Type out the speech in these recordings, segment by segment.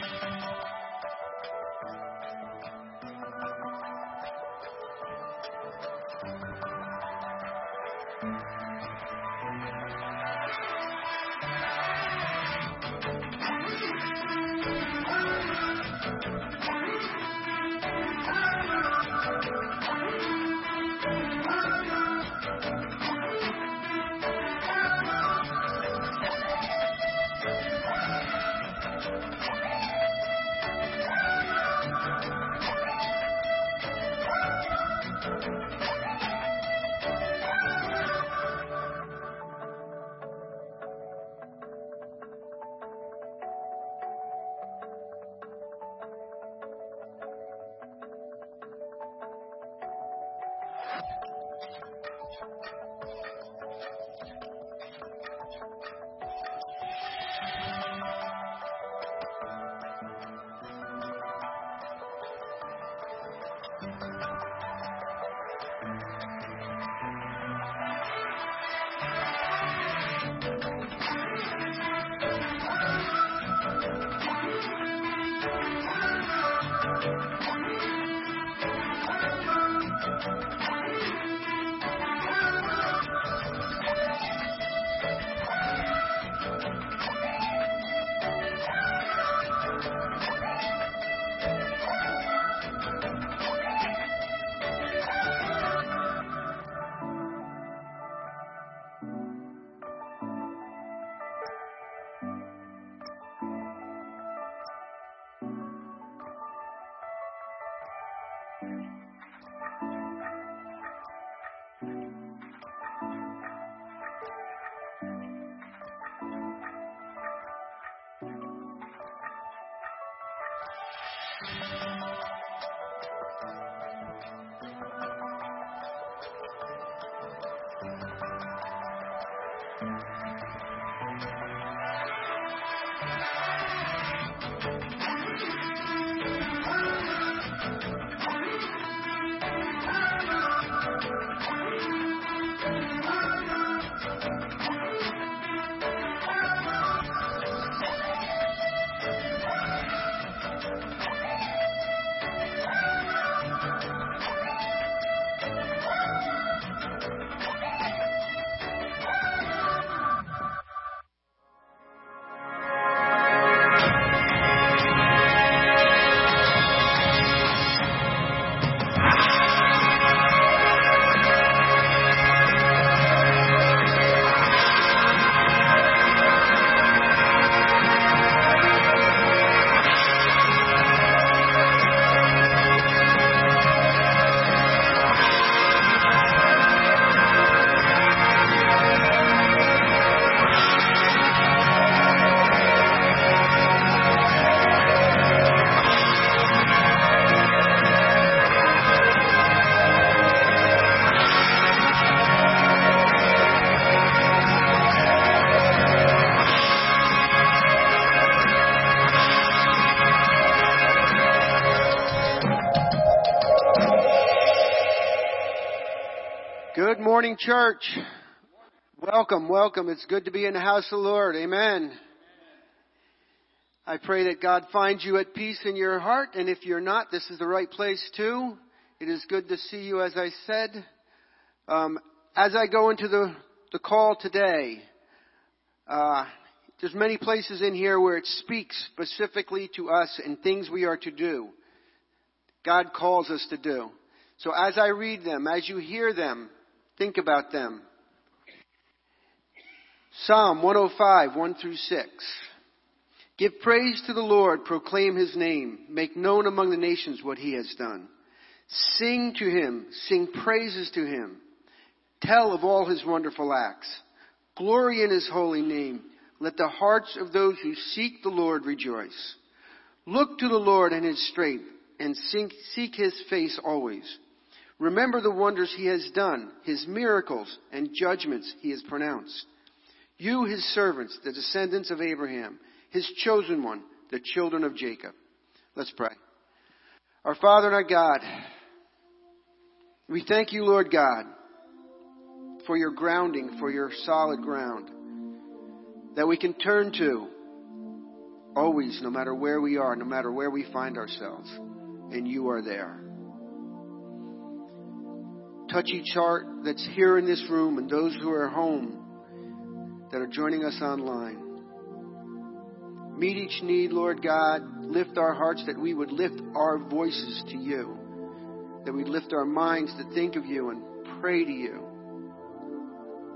Música Morning, church. Welcome, welcome. It's good to be in the house of the Lord. Amen. I pray that God finds you at peace in your heart, and if you're not, this is the right place too. It is good to see you, as I said. Um, as I go into the, the call today, uh, there's many places in here where it speaks specifically to us and things we are to do. God calls us to do. So as I read them, as you hear them, think about them. Psalm 105, 1 through 6. Give praise to the Lord, proclaim his name, make known among the nations what he has done. Sing to him, sing praises to him. Tell of all his wonderful acts. Glory in his holy name. Let the hearts of those who seek the Lord rejoice. Look to the Lord and his strength, and seek his face always. Remember the wonders he has done, his miracles and judgments he has pronounced. You, his servants, the descendants of Abraham, his chosen one, the children of Jacob. Let's pray. Our Father and our God, we thank you, Lord God, for your grounding, for your solid ground that we can turn to always, no matter where we are, no matter where we find ourselves, and you are there touch each heart that's here in this room and those who are home that are joining us online. Meet each need, Lord God. Lift our hearts that we would lift our voices to you, that we lift our minds to think of you and pray to you.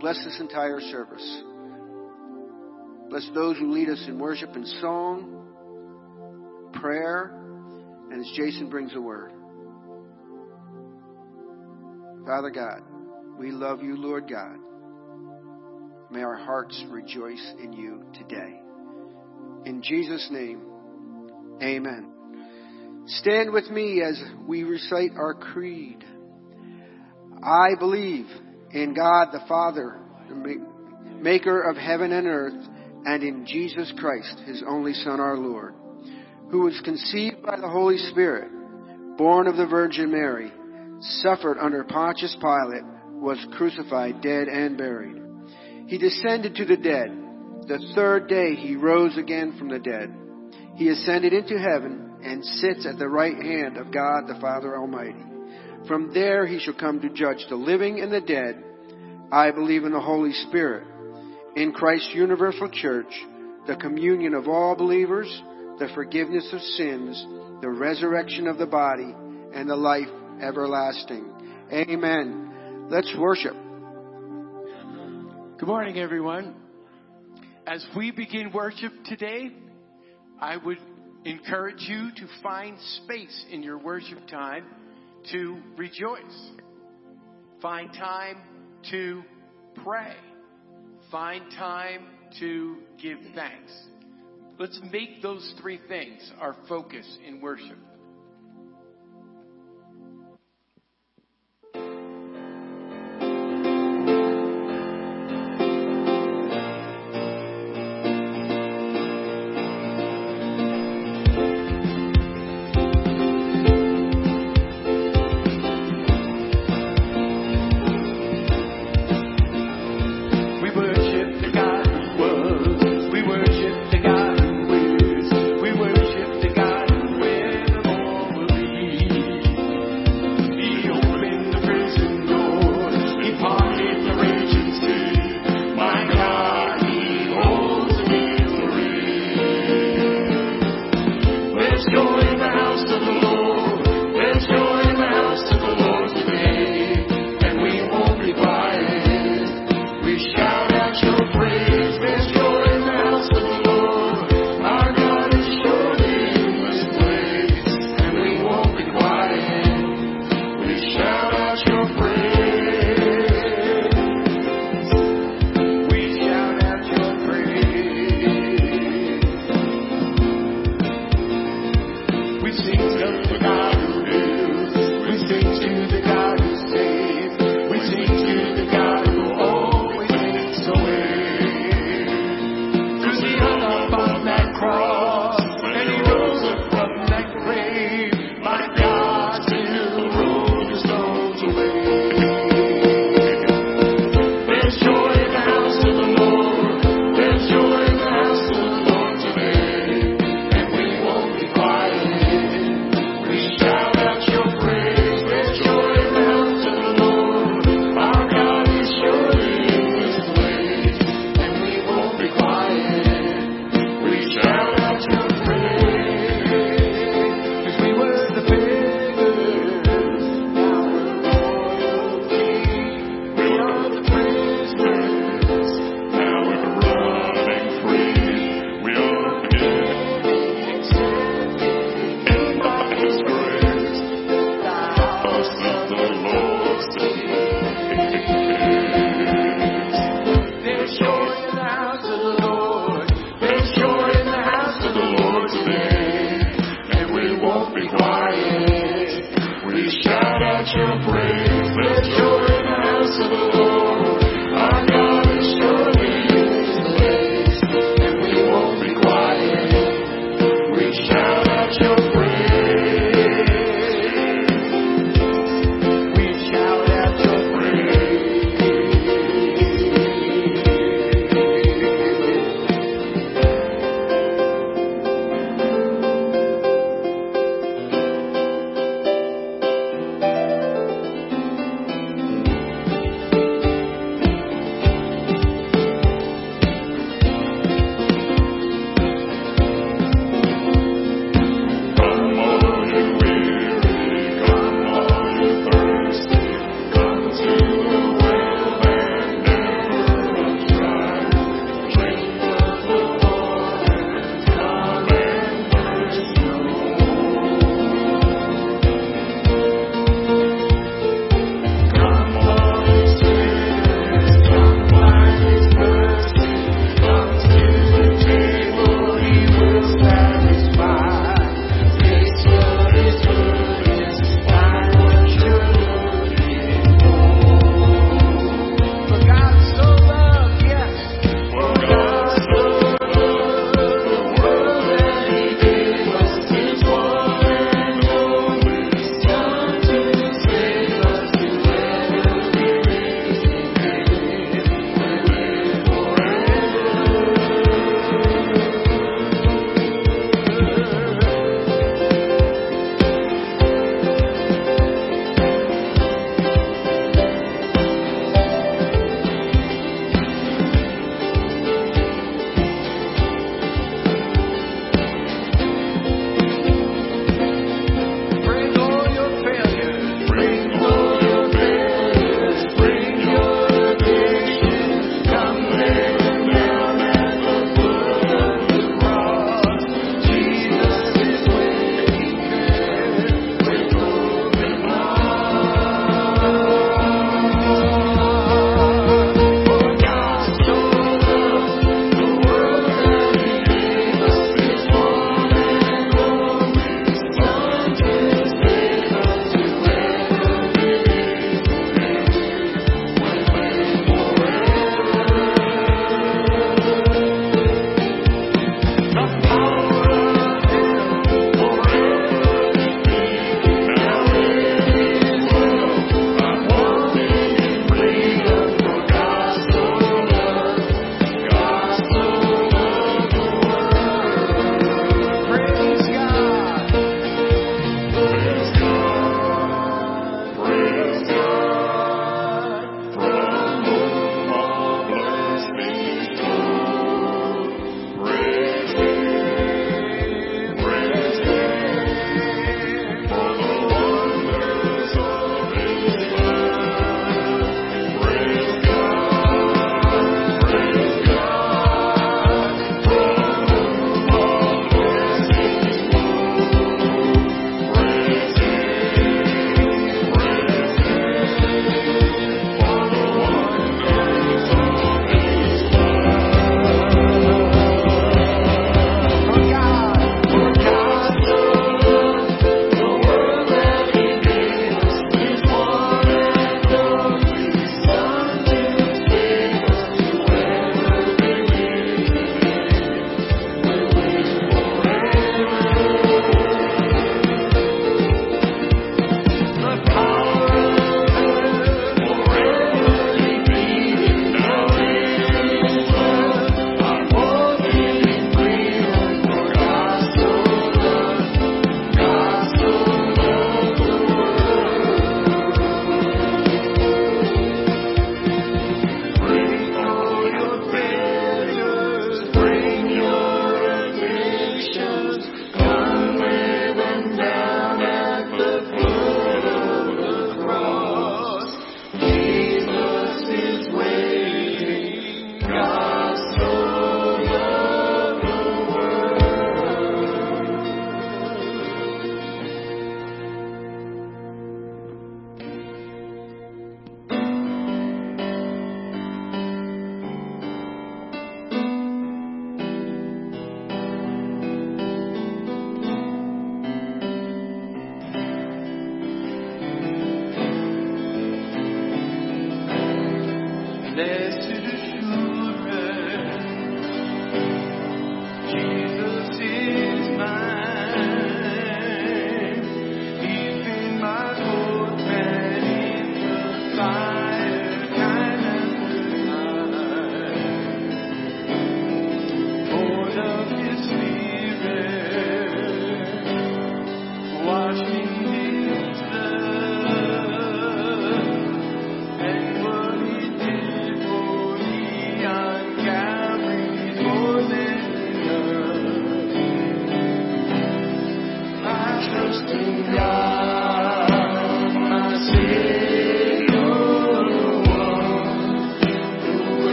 Bless this entire service. Bless those who lead us in worship and song, prayer, and as Jason brings a word. Father God, we love you, Lord God. May our hearts rejoice in you today. In Jesus' name, amen. Stand with me as we recite our creed. I believe in God the Father, the maker of heaven and earth, and in Jesus Christ, his only Son, our Lord, who was conceived by the Holy Spirit, born of the Virgin Mary suffered under Pontius Pilate, was crucified, dead, and buried. He descended to the dead. The third day he rose again from the dead. He ascended into heaven and sits at the right hand of God the Father Almighty. From there he shall come to judge the living and the dead. I believe in the Holy Spirit, in Christ's universal church, the communion of all believers, the forgiveness of sins, the resurrection of the body, and the life everlasting. Amen. Let's worship. Good morning, everyone. As we begin worship today, I would encourage you to find space in your worship time to rejoice. Find time to pray. Find time to give thanks. Let's make those three things our focus in worship.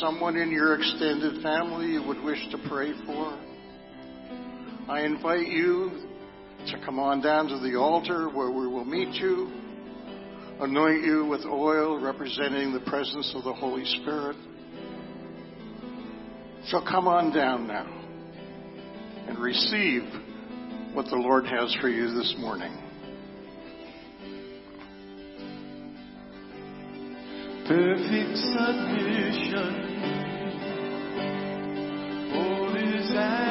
someone in your extended family you would wish to pray for, I invite you to come on down to the altar where we will meet you, anoint you with oil representing the presence of the Holy Spirit. So come on down now and receive what the Lord has for you this morning. Perfect submission. Holy that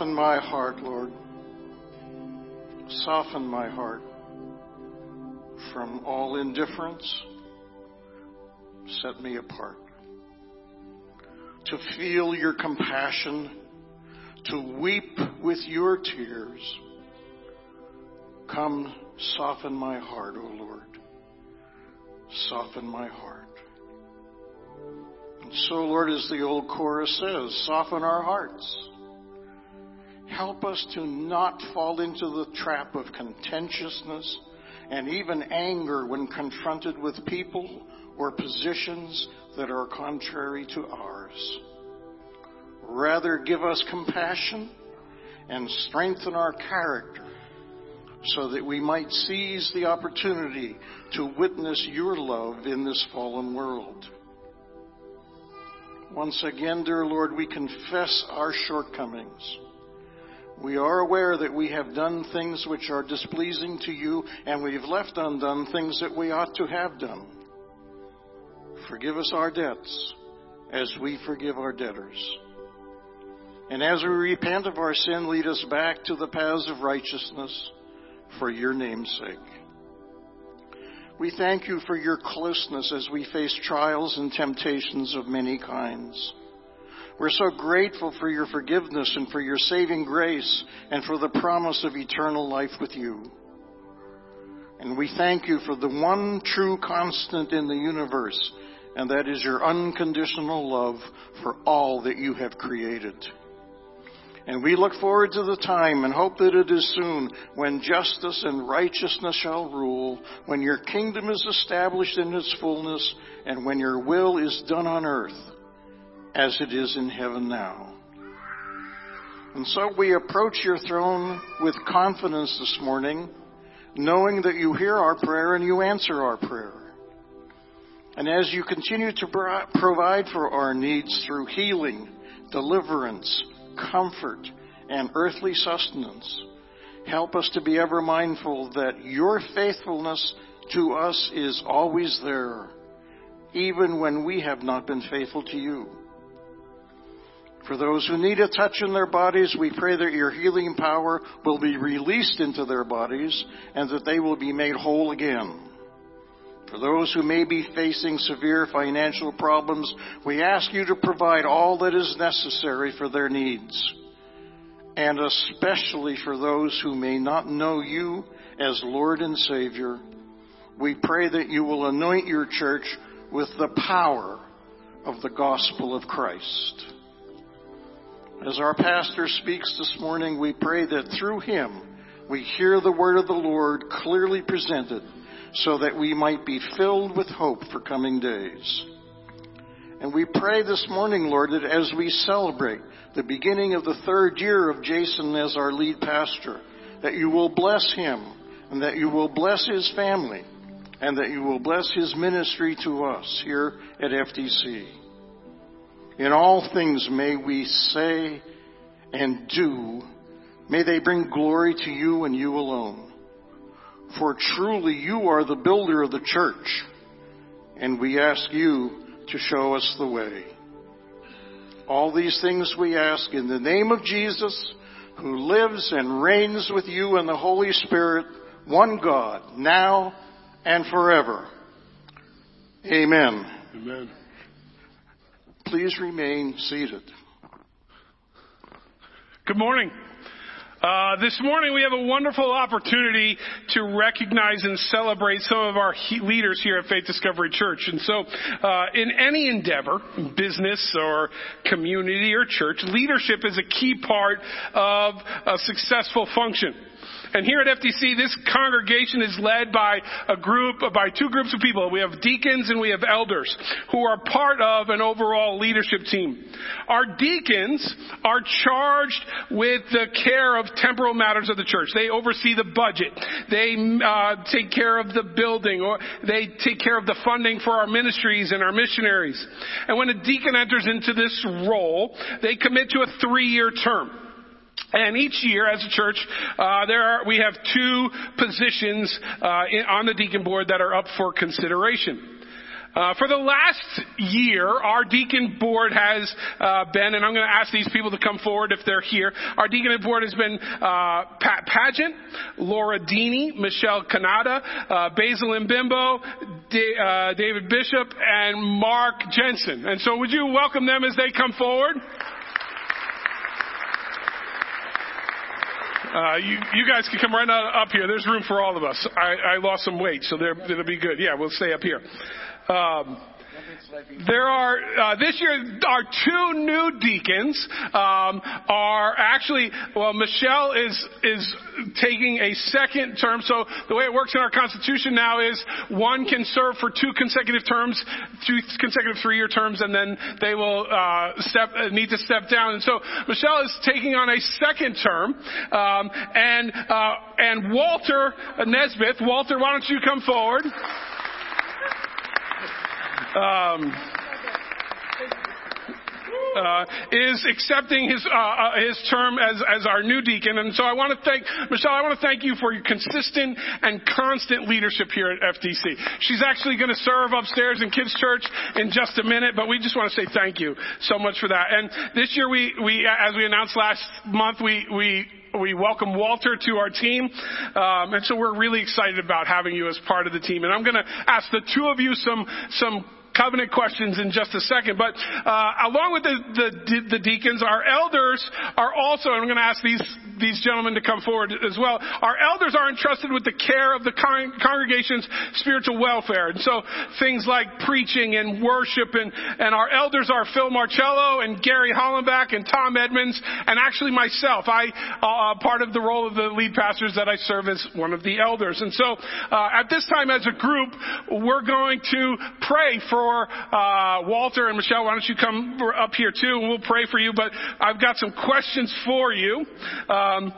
Soften my heart, Lord. Soften my heart from all indifference. Set me apart. To feel your compassion, to weep with your tears. Come, soften my heart, O Lord. Soften my heart. And so, Lord, as the old chorus says, soften our hearts. Help us to not fall into the trap of contentiousness and even anger when confronted with people or positions that are contrary to ours. Rather, give us compassion and strengthen our character so that we might seize the opportunity to witness your love in this fallen world. Once again, dear Lord, we confess our shortcomings. We are aware that we have done things which are displeasing to you, and we've left undone things that we ought to have done. Forgive us our debts as we forgive our debtors. And as we repent of our sin, lead us back to the paths of righteousness for your name's sake. We thank you for your closeness as we face trials and temptations of many kinds. We're so grateful for your forgiveness and for your saving grace and for the promise of eternal life with you. And we thank you for the one true constant in the universe, and that is your unconditional love for all that you have created. And we look forward to the time and hope that it is soon when justice and righteousness shall rule, when your kingdom is established in its fullness, and when your will is done on earth as it is in heaven now. And so we approach your throne with confidence this morning, knowing that you hear our prayer and you answer our prayer. And as you continue to provide for our needs through healing, deliverance, comfort, and earthly sustenance, help us to be ever mindful that your faithfulness to us is always there, even when we have not been faithful to you. For those who need a touch in their bodies, we pray that your healing power will be released into their bodies and that they will be made whole again. For those who may be facing severe financial problems, we ask you to provide all that is necessary for their needs. And especially for those who may not know you as Lord and Savior, we pray that you will anoint your church with the power of the gospel of Christ. As our pastor speaks this morning, we pray that through him we hear the word of the Lord clearly presented so that we might be filled with hope for coming days. And we pray this morning, Lord, that as we celebrate the beginning of the third year of Jason as our lead pastor, that you will bless him and that you will bless his family and that you will bless his ministry to us here at FDC. In all things may we say and do, may they bring glory to you and you alone. For truly you are the builder of the church, and we ask you to show us the way. All these things we ask in the name of Jesus, who lives and reigns with you and the Holy Spirit, one God, now and forever. Amen. Amen. Please remain seated. Good morning. Uh, this morning we have a wonderful opportunity to recognize and celebrate some of our he- leaders here at Faith Discovery Church. And so, uh, in any endeavor, business or community or church, leadership is a key part of a successful function. And here at FDC, this congregation is led by a group, by two groups of people. We have deacons and we have elders who are part of an overall leadership team. Our deacons are charged with the care of temporal matters of the church. They oversee the budget. They uh, take care of the building, or they take care of the funding for our ministries and our missionaries. And when a deacon enters into this role, they commit to a three-year term. And each year, as a church, uh, there are we have two positions uh, in, on the deacon board that are up for consideration. Uh, for the last year, our deacon board has uh, been, and I'm going to ask these people to come forward if they're here. Our deacon board has been uh, Pat Pageant, Laura Deeney, Michelle Canada, uh, Basil Mbimbo, D- uh, David Bishop, and Mark Jensen. And so, would you welcome them as they come forward? Uh, you, you guys can come right up here. There's room for all of us. I, I lost some weight, so it'll be good. Yeah, we'll stay up here. Um, there are uh, this year our two new deacons um, are actually well Michelle is is taking a second term. So the way it works in our constitution now is one can serve for two consecutive terms, two consecutive three-year terms, and then they will uh, step uh, need to step down. And so Michelle is taking on a second term, um, and uh, and Walter Nesbitt. Walter, why don't you come forward? Um, uh, is accepting his uh, uh, his term as as our new deacon, and so I want to thank Michelle. I want to thank you for your consistent and constant leadership here at FDC. She's actually going to serve upstairs in Kids Church in just a minute, but we just want to say thank you so much for that. And this year, we we as we announced last month, we we we welcome Walter to our team. Um, and so we're really excited about having you as part of the team. And I'm going to ask the two of you some, some covenant questions in just a second. But uh, along with the, the, the deacons, our elders are also, I'm going to ask these these gentlemen to come forward as well. Our elders are entrusted with the care of the con- congregation's spiritual welfare, and so things like preaching and worship, and and our elders are Phil Marcello and Gary Hollenbach and Tom Edmonds, and actually myself. I uh, part of the role of the lead pastors that I serve as one of the elders, and so uh, at this time as a group, we're going to pray for uh, Walter and Michelle, why don't you come up here too, and we'll pray for you. But I've got some questions for you. Um,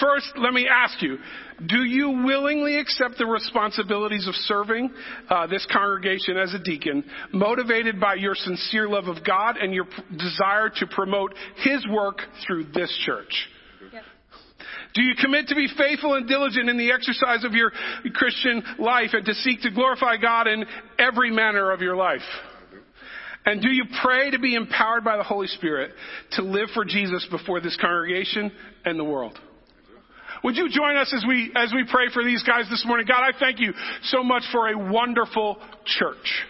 first, let me ask you: Do you willingly accept the responsibilities of serving uh, this congregation as a deacon, motivated by your sincere love of God and your desire to promote His work through this church? Do you commit to be faithful and diligent in the exercise of your Christian life and to seek to glorify God in every manner of your life? And do you pray to be empowered by the Holy Spirit to live for Jesus before this congregation and the world? Would you join us as we, as we pray for these guys this morning? God, I thank you so much for a wonderful church.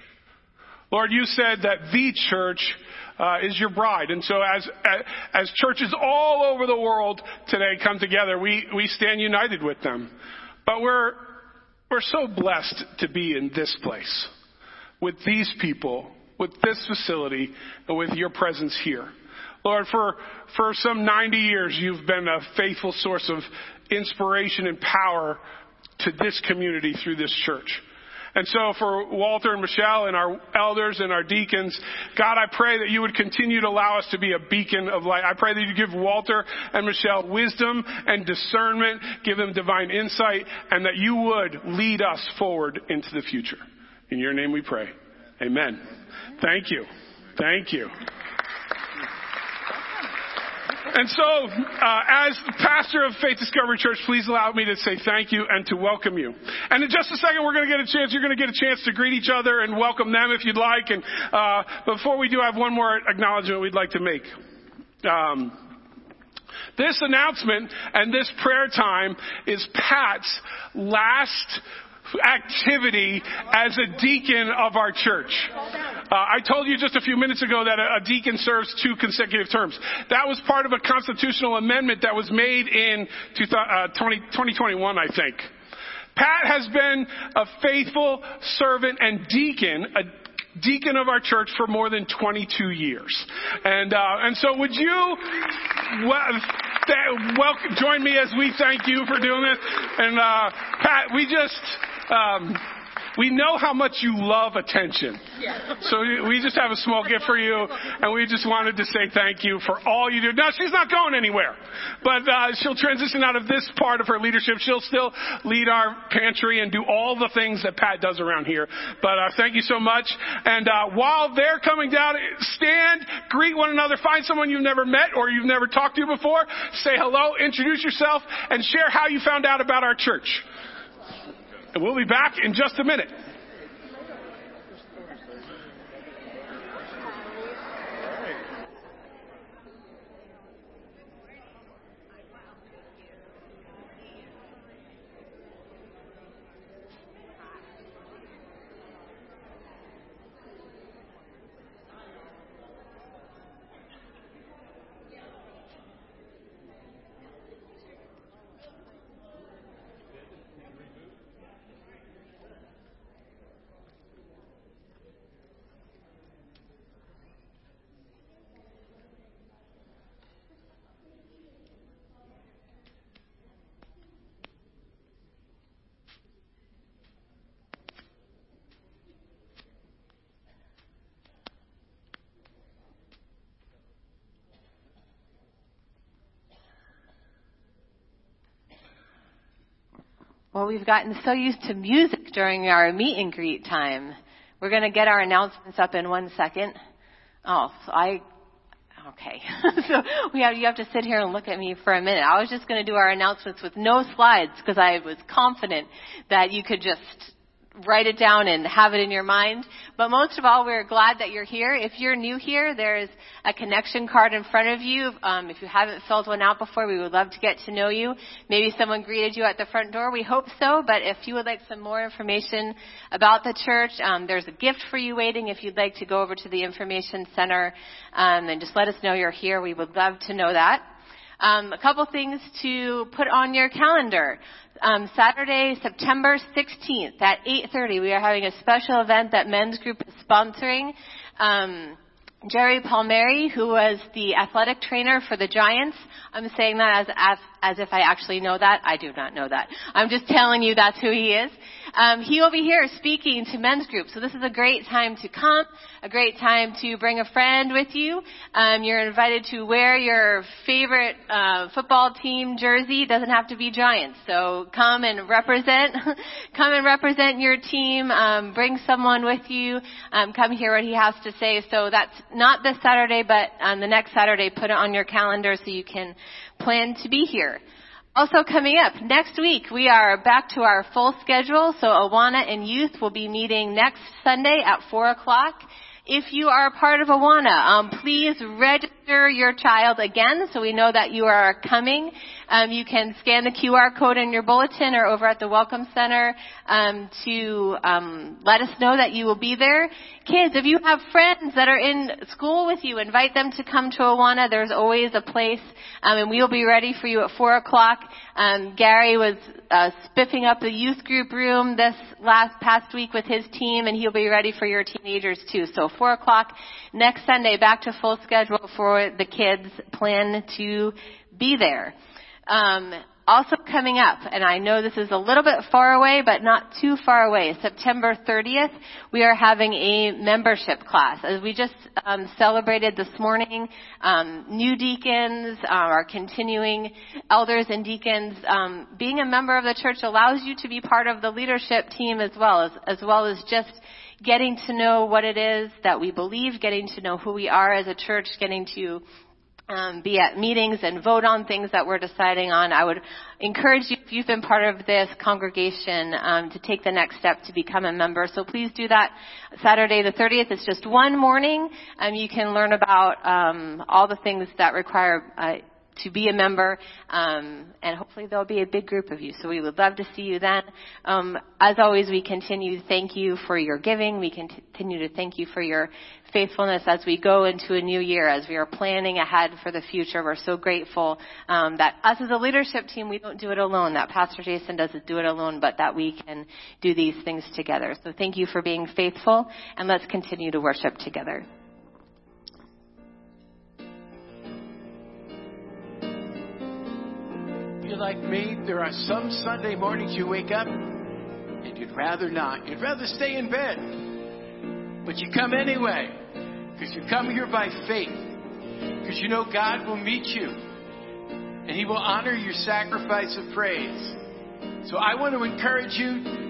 Lord, you said that the church uh, is your bride. And so as, as churches all over the world today come together, we, we stand united with them. But we're, we're so blessed to be in this place with these people, with this facility, and with your presence here. Lord, for, for some 90 years, you've been a faithful source of inspiration and power to this community through this church. And so for Walter and Michelle and our elders and our deacons, God, I pray that you would continue to allow us to be a beacon of light. I pray that you give Walter and Michelle wisdom and discernment, give them divine insight, and that you would lead us forward into the future. In your name we pray. Amen. Thank you. Thank you. And so, uh, as pastor of Faith Discovery Church, please allow me to say thank you and to welcome you. And in just a second, we're going to get a chance. You're going to get a chance to greet each other and welcome them if you'd like. And uh, before we do, I have one more acknowledgement we'd like to make. Um, this announcement and this prayer time is Pat's last activity as a deacon of our church. Uh, I told you just a few minutes ago that a, a, deacon serves two consecutive terms. That was part of a constitutional amendment that was made in two, uh, 20, 2021, I think. Pat has been a faithful servant and deacon, a deacon of our church for more than 22 years. And, uh, and so would you well, welcome, join me as we thank you for doing this? And, uh, Pat, we just, um, we know how much you love attention. So we just have a small gift for you, and we just wanted to say thank you for all you do. Now, she's not going anywhere, but uh, she'll transition out of this part of her leadership. She'll still lead our pantry and do all the things that Pat does around here. But uh, thank you so much. And uh, while they're coming down, stand, greet one another, find someone you've never met or you've never talked to before, say hello, introduce yourself, and share how you found out about our church. And we'll be back in just a minute. Well, we've gotten so used to music during our meet and greet time. We're going to get our announcements up in one second. Oh, so I, okay. so we have, you have to sit here and look at me for a minute. I was just going to do our announcements with no slides because I was confident that you could just write it down and have it in your mind. But most of all, we're glad that you're here. If you're new here, there's a connection card in front of you. Um, if you haven't filled one out before, we would love to get to know you. Maybe someone greeted you at the front door. We hope so. But if you would like some more information about the church, um, there's a gift for you waiting. If you'd like to go over to the information center um, and just let us know you're here, we would love to know that. Um, a couple things to put on your calendar. Um, Saturday, September 16th at 8:30, we are having a special event that Men's Group is sponsoring. Um, Jerry Palmieri, who was the athletic trainer for the Giants. I'm saying that as, as, if I actually know that. I do not know that. I'm just telling you that's who he is. Um, he will be here speaking to men's group. So this is a great time to come, a great time to bring a friend with you. Um, you're invited to wear your favorite uh, football team jersey. Doesn't have to be Giants. So come and represent, come and represent your team. Um, bring someone with you. Um, come hear what he has to say. So that's not this Saturday, but on the next Saturday, put it on your calendar so you can plan to be here. Also coming up next week, we are back to our full schedule. So Awana and Youth will be meeting next Sunday at four o'clock. If you are a part of Awana, um, please register your child again so we know that you are coming. Um, you can scan the QR code in your bulletin or over at the Welcome Center um, to um, let us know that you will be there. Kids, if you have friends that are in school with you, invite them to come to Awana. There's always a place, um, and we will be ready for you at four o'clock. Um, Gary was uh, spiffing up the youth group room this last past week with his team, and he'll be ready for your teenagers too. So four o'clock next Sunday, back to full schedule for the kids. Plan to be there. Um, also coming up, and I know this is a little bit far away, but not too far away, September 30th, we are having a membership class. As we just um, celebrated this morning, um, new deacons, uh, our continuing elders and deacons, um, being a member of the church allows you to be part of the leadership team as well as, as well as just getting to know what it is that we believe, getting to know who we are as a church, getting to um, be at meetings and vote on things that we're deciding on. I would encourage you, if you've been part of this congregation, um, to take the next step to become a member. So please do that Saturday the 30th. It's just one morning. Um, you can learn about um, all the things that require uh, to be a member, um, and hopefully there'll be a big group of you. So we would love to see you then. Um, as always, we continue to thank you for your giving. We continue to thank you for your faithfulness as we go into a new year, as we are planning ahead for the future. We're so grateful um, that us as a leadership team, we don't do it alone. That Pastor Jason doesn't do it alone, but that we can do these things together. So thank you for being faithful, and let's continue to worship together. You're like me, there are some Sunday mornings you wake up and you'd rather not. You'd rather stay in bed. But you come anyway because you come here by faith. Because you know God will meet you and He will honor your sacrifice of praise. So I want to encourage you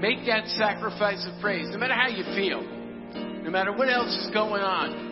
make that sacrifice of praise, no matter how you feel, no matter what else is going on.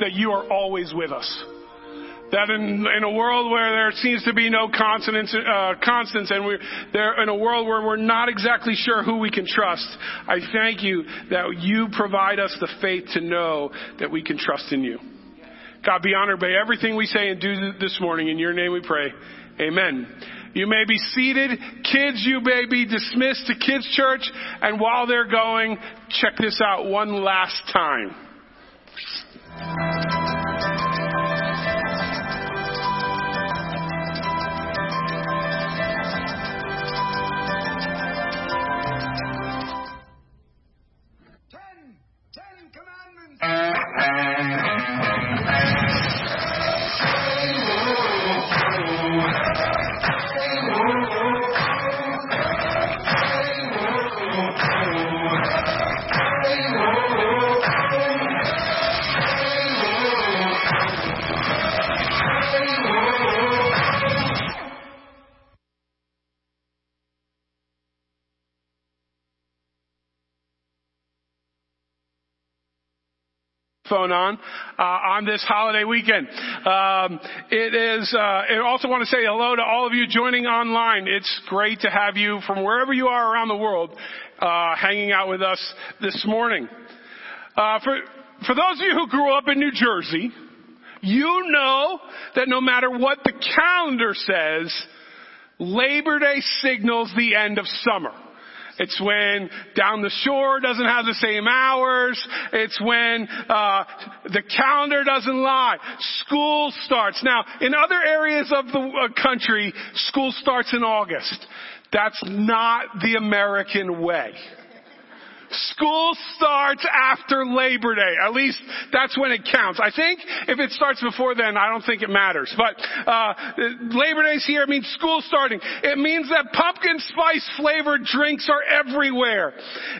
that you are always with us. That in, in a world where there seems to be no consonants, uh, constants and we're there in a world where we're not exactly sure who we can trust, I thank you that you provide us the faith to know that we can trust in you. God be honored by everything we say and do this morning. In your name we pray. Amen. You may be seated. Kids, you may be dismissed to kids church. And while they're going, check this out one last time. Ten commandments. Phone on uh, on this holiday weekend. Um, it is. Uh, I also want to say hello to all of you joining online. It's great to have you from wherever you are around the world uh, hanging out with us this morning. Uh, for for those of you who grew up in New Jersey, you know that no matter what the calendar says, Labor Day signals the end of summer. It's when down the shore doesn't have the same hours. It's when uh, the calendar doesn't lie. School starts now. In other areas of the uh, country, school starts in August. That's not the American way. School starts after Labor Day. At least that's when it counts. I think if it starts before then, I don't think it matters. But uh, Labor Day's here. It means school starting. It means that pumpkin spice flavored drinks are everywhere.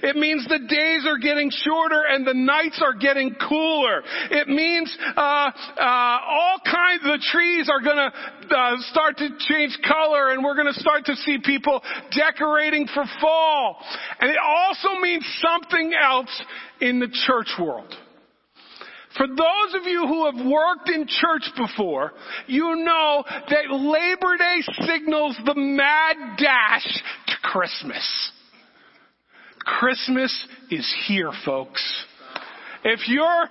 It means the days are getting shorter and the nights are getting cooler. It means uh, uh, all kinds. The trees are going to uh, start to change color, and we're going to start to see people decorating for fall. And it also means something else in the church world. For those of you who have worked in church before, you know that Labor Day signals the mad dash to Christmas. Christmas is here, folks. If you're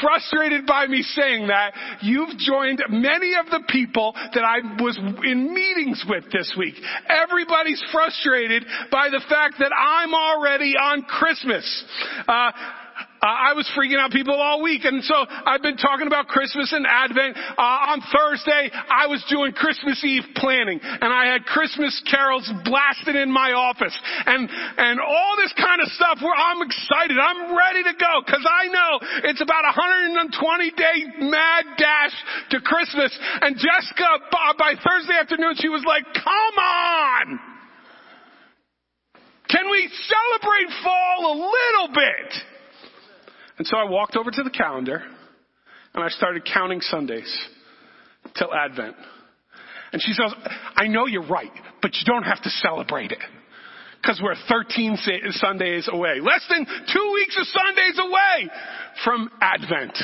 frustrated by me saying that, you've joined many of the people that I was in meetings with this week. Everybody's frustrated by the fact that I'm already on Christmas. Uh, uh, I was freaking out people all week, and so I've been talking about Christmas and Advent. Uh, on Thursday, I was doing Christmas Eve planning, and I had Christmas carols blasted in my office, and and all this kind of stuff. Where I'm excited, I'm ready to go because I know it's about a 120 day mad dash to Christmas. And Jessica, by Thursday afternoon, she was like, "Come on." Can we celebrate fall a little bit. And so I walked over to the calendar and I started counting Sundays till Advent. And she says, I know you're right, but you don't have to celebrate it. Cause we're 13 Sundays away. Less than two weeks of Sundays away from Advent.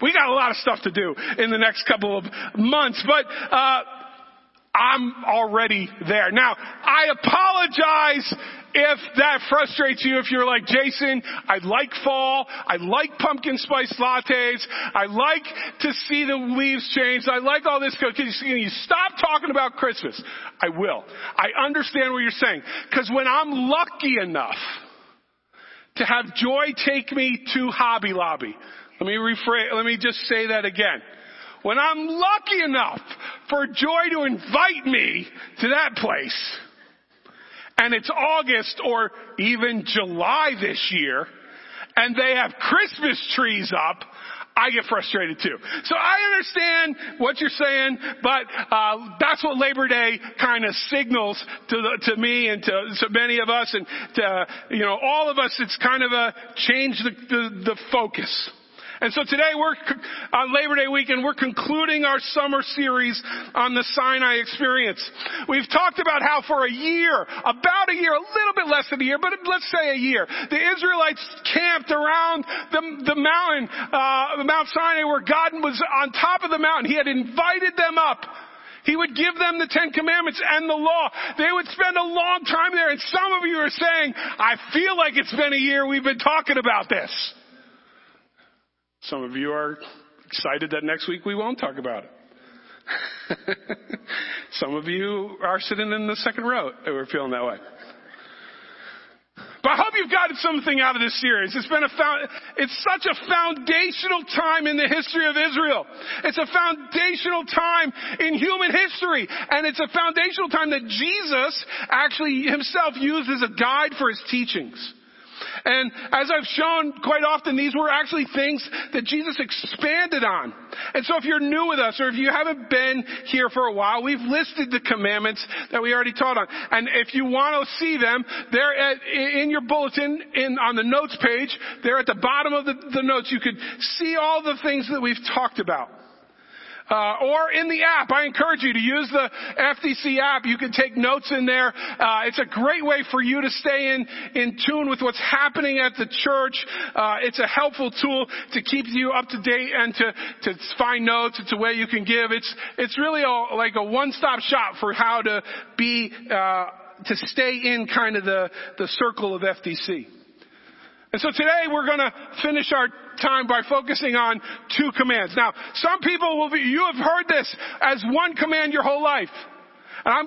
We got a lot of stuff to do in the next couple of months, but, uh, I'm already there. Now, I apologize if that frustrates you, if you're like, Jason, I like fall, I like pumpkin spice lattes, I like to see the leaves change, I like all this, can you stop talking about Christmas? I will. I understand what you're saying. Cause when I'm lucky enough to have joy take me to Hobby Lobby, let me rephrase, let me just say that again. When I'm lucky enough for joy to invite me to that place, and it's August or even July this year, and they have Christmas trees up, I get frustrated too. So I understand what you're saying, but uh, that's what Labor Day kind of signals to the, to me and to, to many of us, and to you know all of us. It's kind of a change the, the, the focus. And so today we're, on Labor Day weekend, we're concluding our summer series on the Sinai experience. We've talked about how for a year, about a year, a little bit less than a year, but let's say a year, the Israelites camped around the, the mountain, uh, Mount Sinai where God was on top of the mountain. He had invited them up. He would give them the Ten Commandments and the law. They would spend a long time there. And some of you are saying, I feel like it's been a year we've been talking about this. Some of you are excited that next week we won't talk about it. Some of you are sitting in the second row and we're feeling that way. But I hope you've gotten something out of this series. It's been a found, it's such a foundational time in the history of Israel. It's a foundational time in human history. And it's a foundational time that Jesus actually himself used as a guide for his teachings. And as I've shown quite often, these were actually things that Jesus expanded on. And so if you're new with us or if you haven't been here for a while, we've listed the commandments that we already taught on. And if you want to see them, they're at, in your bulletin in, on the notes page. They're at the bottom of the, the notes. You could see all the things that we've talked about. Uh, or in the app. I encourage you to use the FDC app. You can take notes in there. Uh, it's a great way for you to stay in in tune with what's happening at the church. Uh, it's a helpful tool to keep you up to date and to to find notes. It's a way you can give. It's it's really a, like a one stop shop for how to be uh, to stay in kind of the the circle of FDC. And so today we're going to finish our time by focusing on two commands. Now, some people will be, you have heard this as one command your whole life. And I'm,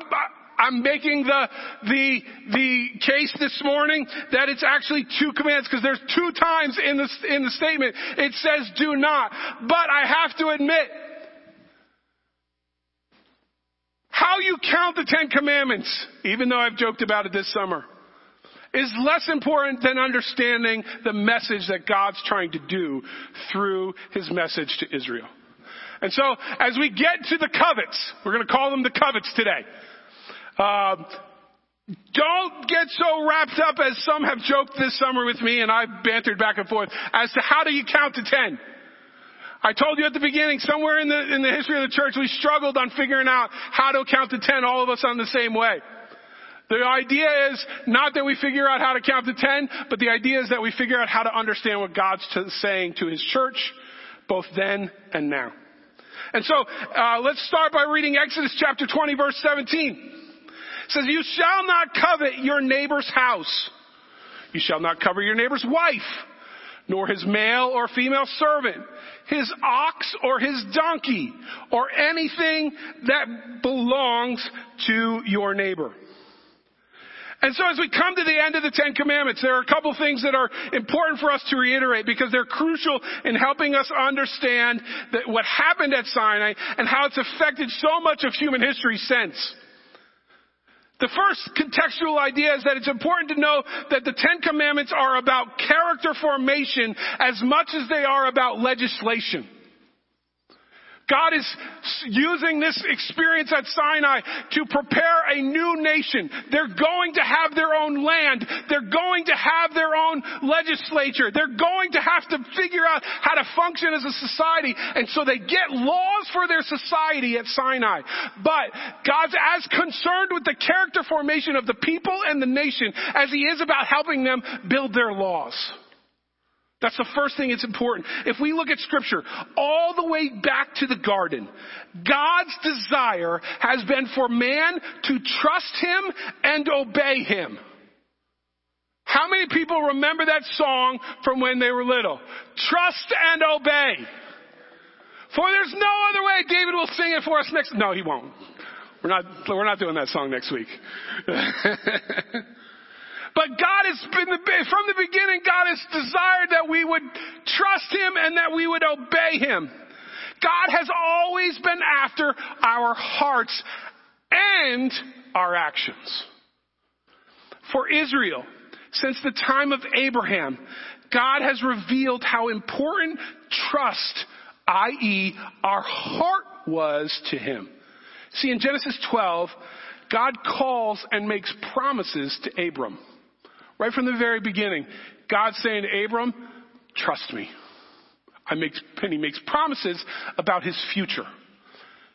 I'm making the, the, the case this morning that it's actually two commands because there's two times in the, in the statement it says do not. But I have to admit, how you count the Ten Commandments, even though I've joked about it this summer, is less important than understanding the message that God's trying to do through his message to Israel. And so, as we get to the covetts, we're going to call them the covetts today. Uh, don't get so wrapped up as some have joked this summer with me and I've bantered back and forth as to how do you count to ten. I told you at the beginning, somewhere in the, in the history of the church, we struggled on figuring out how to count to ten, all of us on the same way. The idea is not that we figure out how to count to 10, but the idea is that we figure out how to understand what God's t- saying to His church, both then and now. And so, uh, let's start by reading Exodus chapter 20 verse 17. It says, you shall not covet your neighbor's house. You shall not covet your neighbor's wife, nor his male or female servant, his ox or his donkey, or anything that belongs to your neighbor. And so as we come to the end of the Ten Commandments, there are a couple things that are important for us to reiterate because they're crucial in helping us understand that what happened at Sinai and how it's affected so much of human history since. The first contextual idea is that it's important to know that the Ten Commandments are about character formation as much as they are about legislation. God is using this experience at Sinai to prepare a new nation. They're going to have their own land. They're going to have their own legislature. They're going to have to figure out how to function as a society. And so they get laws for their society at Sinai. But God's as concerned with the character formation of the people and the nation as he is about helping them build their laws. That's the first thing that's important. If we look at scripture all the way back to the garden, God's desire has been for man to trust him and obey him. How many people remember that song from when they were little? Trust and obey. For there's no other way. David will sing it for us next. No, he won't. We're not, we're not doing that song next week. But God has been the, from the beginning, God has desired that we would trust Him and that we would obey Him. God has always been after our hearts and our actions. For Israel, since the time of Abraham, God has revealed how important trust, i.e., our heart was to Him. See, in Genesis 12, God calls and makes promises to Abram. Right from the very beginning, God's saying to Abram, trust me. I make, and he makes promises about his future.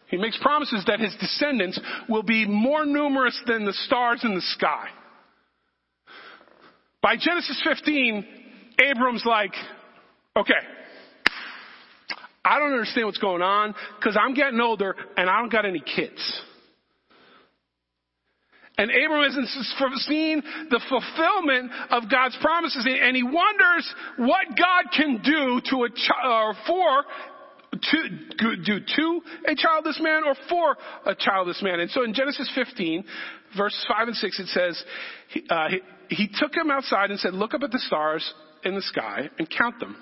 He makes promises that his descendants will be more numerous than the stars in the sky. By Genesis 15, Abram's like, okay, I don't understand what's going on because I'm getting older and I don't got any kids. And Abram has seen the fulfillment of God's promises, and he wonders what God can do to a or for to do to a childless man or for a childless man. And so in Genesis 15, verses 5 and 6, it says, uh, he, he took him outside and said, look up at the stars in the sky and count them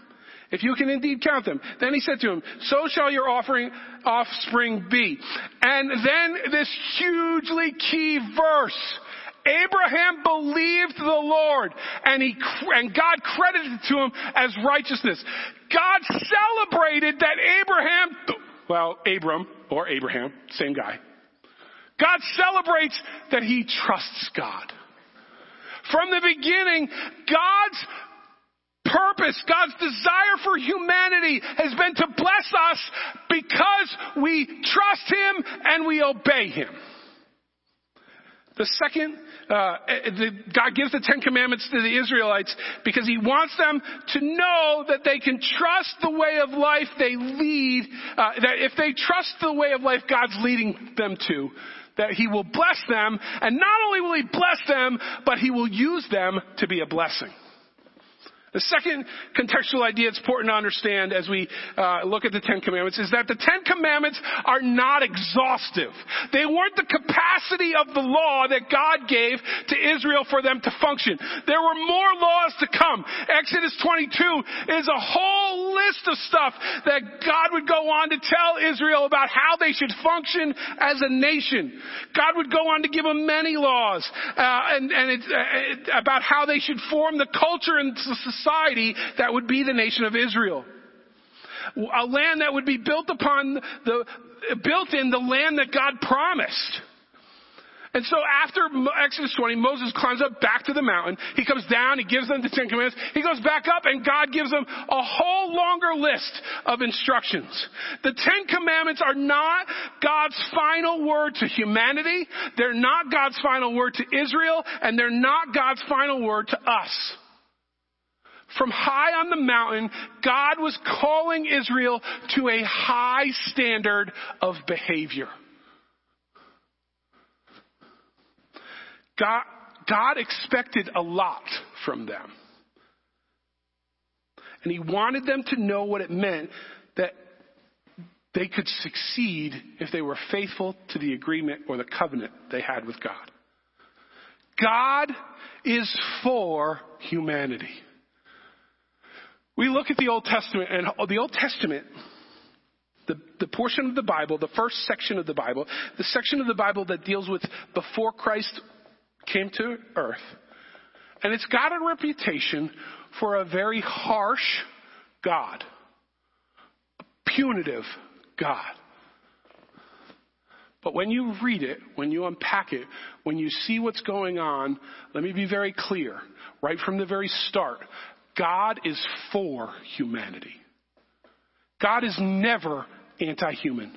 if you can indeed count them. Then he said to him, so shall your offering, offspring be. And then this hugely key verse, Abraham believed the Lord and he, and God credited to him as righteousness. God celebrated that Abraham, well, Abram, or Abraham, same guy. God celebrates that he trusts God. From the beginning, God's purpose, God's desire for humanity has been to bless us because we trust Him and we obey Him. The second, uh, the, God gives the Ten Commandments to the Israelites because He wants them to know that they can trust the way of life they lead, uh, that if they trust the way of life God's leading them to, that He will bless them, and not only will He bless them, but He will use them to be a blessing. The second contextual idea it's important to understand as we uh, look at the Ten Commandments is that the Ten Commandments are not exhaustive. They weren't the capacity of the law that God gave to Israel for them to function. There were more laws to come. Exodus 22 is a whole list of stuff that God would go on to tell Israel about how they should function as a nation. God would go on to give them many laws uh, and, and it, uh, about how they should form the culture and society society that would be the nation of Israel. A land that would be built upon the, built in the land that God promised. And so after Exodus 20, Moses climbs up back to the mountain. He comes down, he gives them the Ten Commandments. He goes back up and God gives them a whole longer list of instructions. The Ten Commandments are not God's final word to humanity. They're not God's final word to Israel. And they're not God's final word to us. From high on the mountain, God was calling Israel to a high standard of behavior. God, God expected a lot from them. And He wanted them to know what it meant that they could succeed if they were faithful to the agreement or the covenant they had with God. God is for humanity. We look at the Old Testament, and the Old Testament, the, the portion of the Bible, the first section of the Bible, the section of the Bible that deals with before Christ came to earth, and it's got a reputation for a very harsh God, a punitive God. But when you read it, when you unpack it, when you see what's going on, let me be very clear. Right from the very start, God is for humanity. God is never anti-human.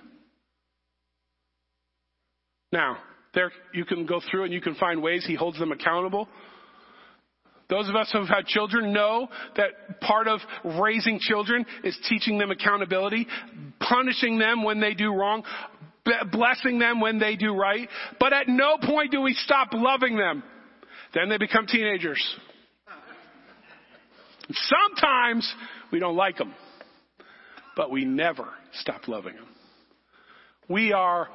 Now, there you can go through and you can find ways he holds them accountable. Those of us who have had children know that part of raising children is teaching them accountability, punishing them when they do wrong, blessing them when they do right. But at no point do we stop loving them. Then they become teenagers. Sometimes we don't like them, but we never stop loving them. We are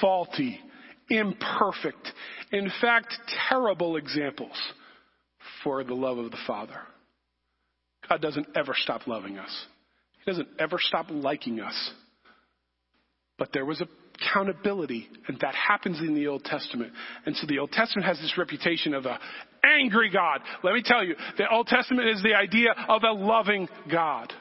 faulty, imperfect, in fact, terrible examples for the love of the Father. God doesn't ever stop loving us. He doesn't ever stop liking us. But there was accountability, and that happens in the Old Testament. And so the Old Testament has this reputation of a angry God. Let me tell you, the Old Testament is the idea of a loving God.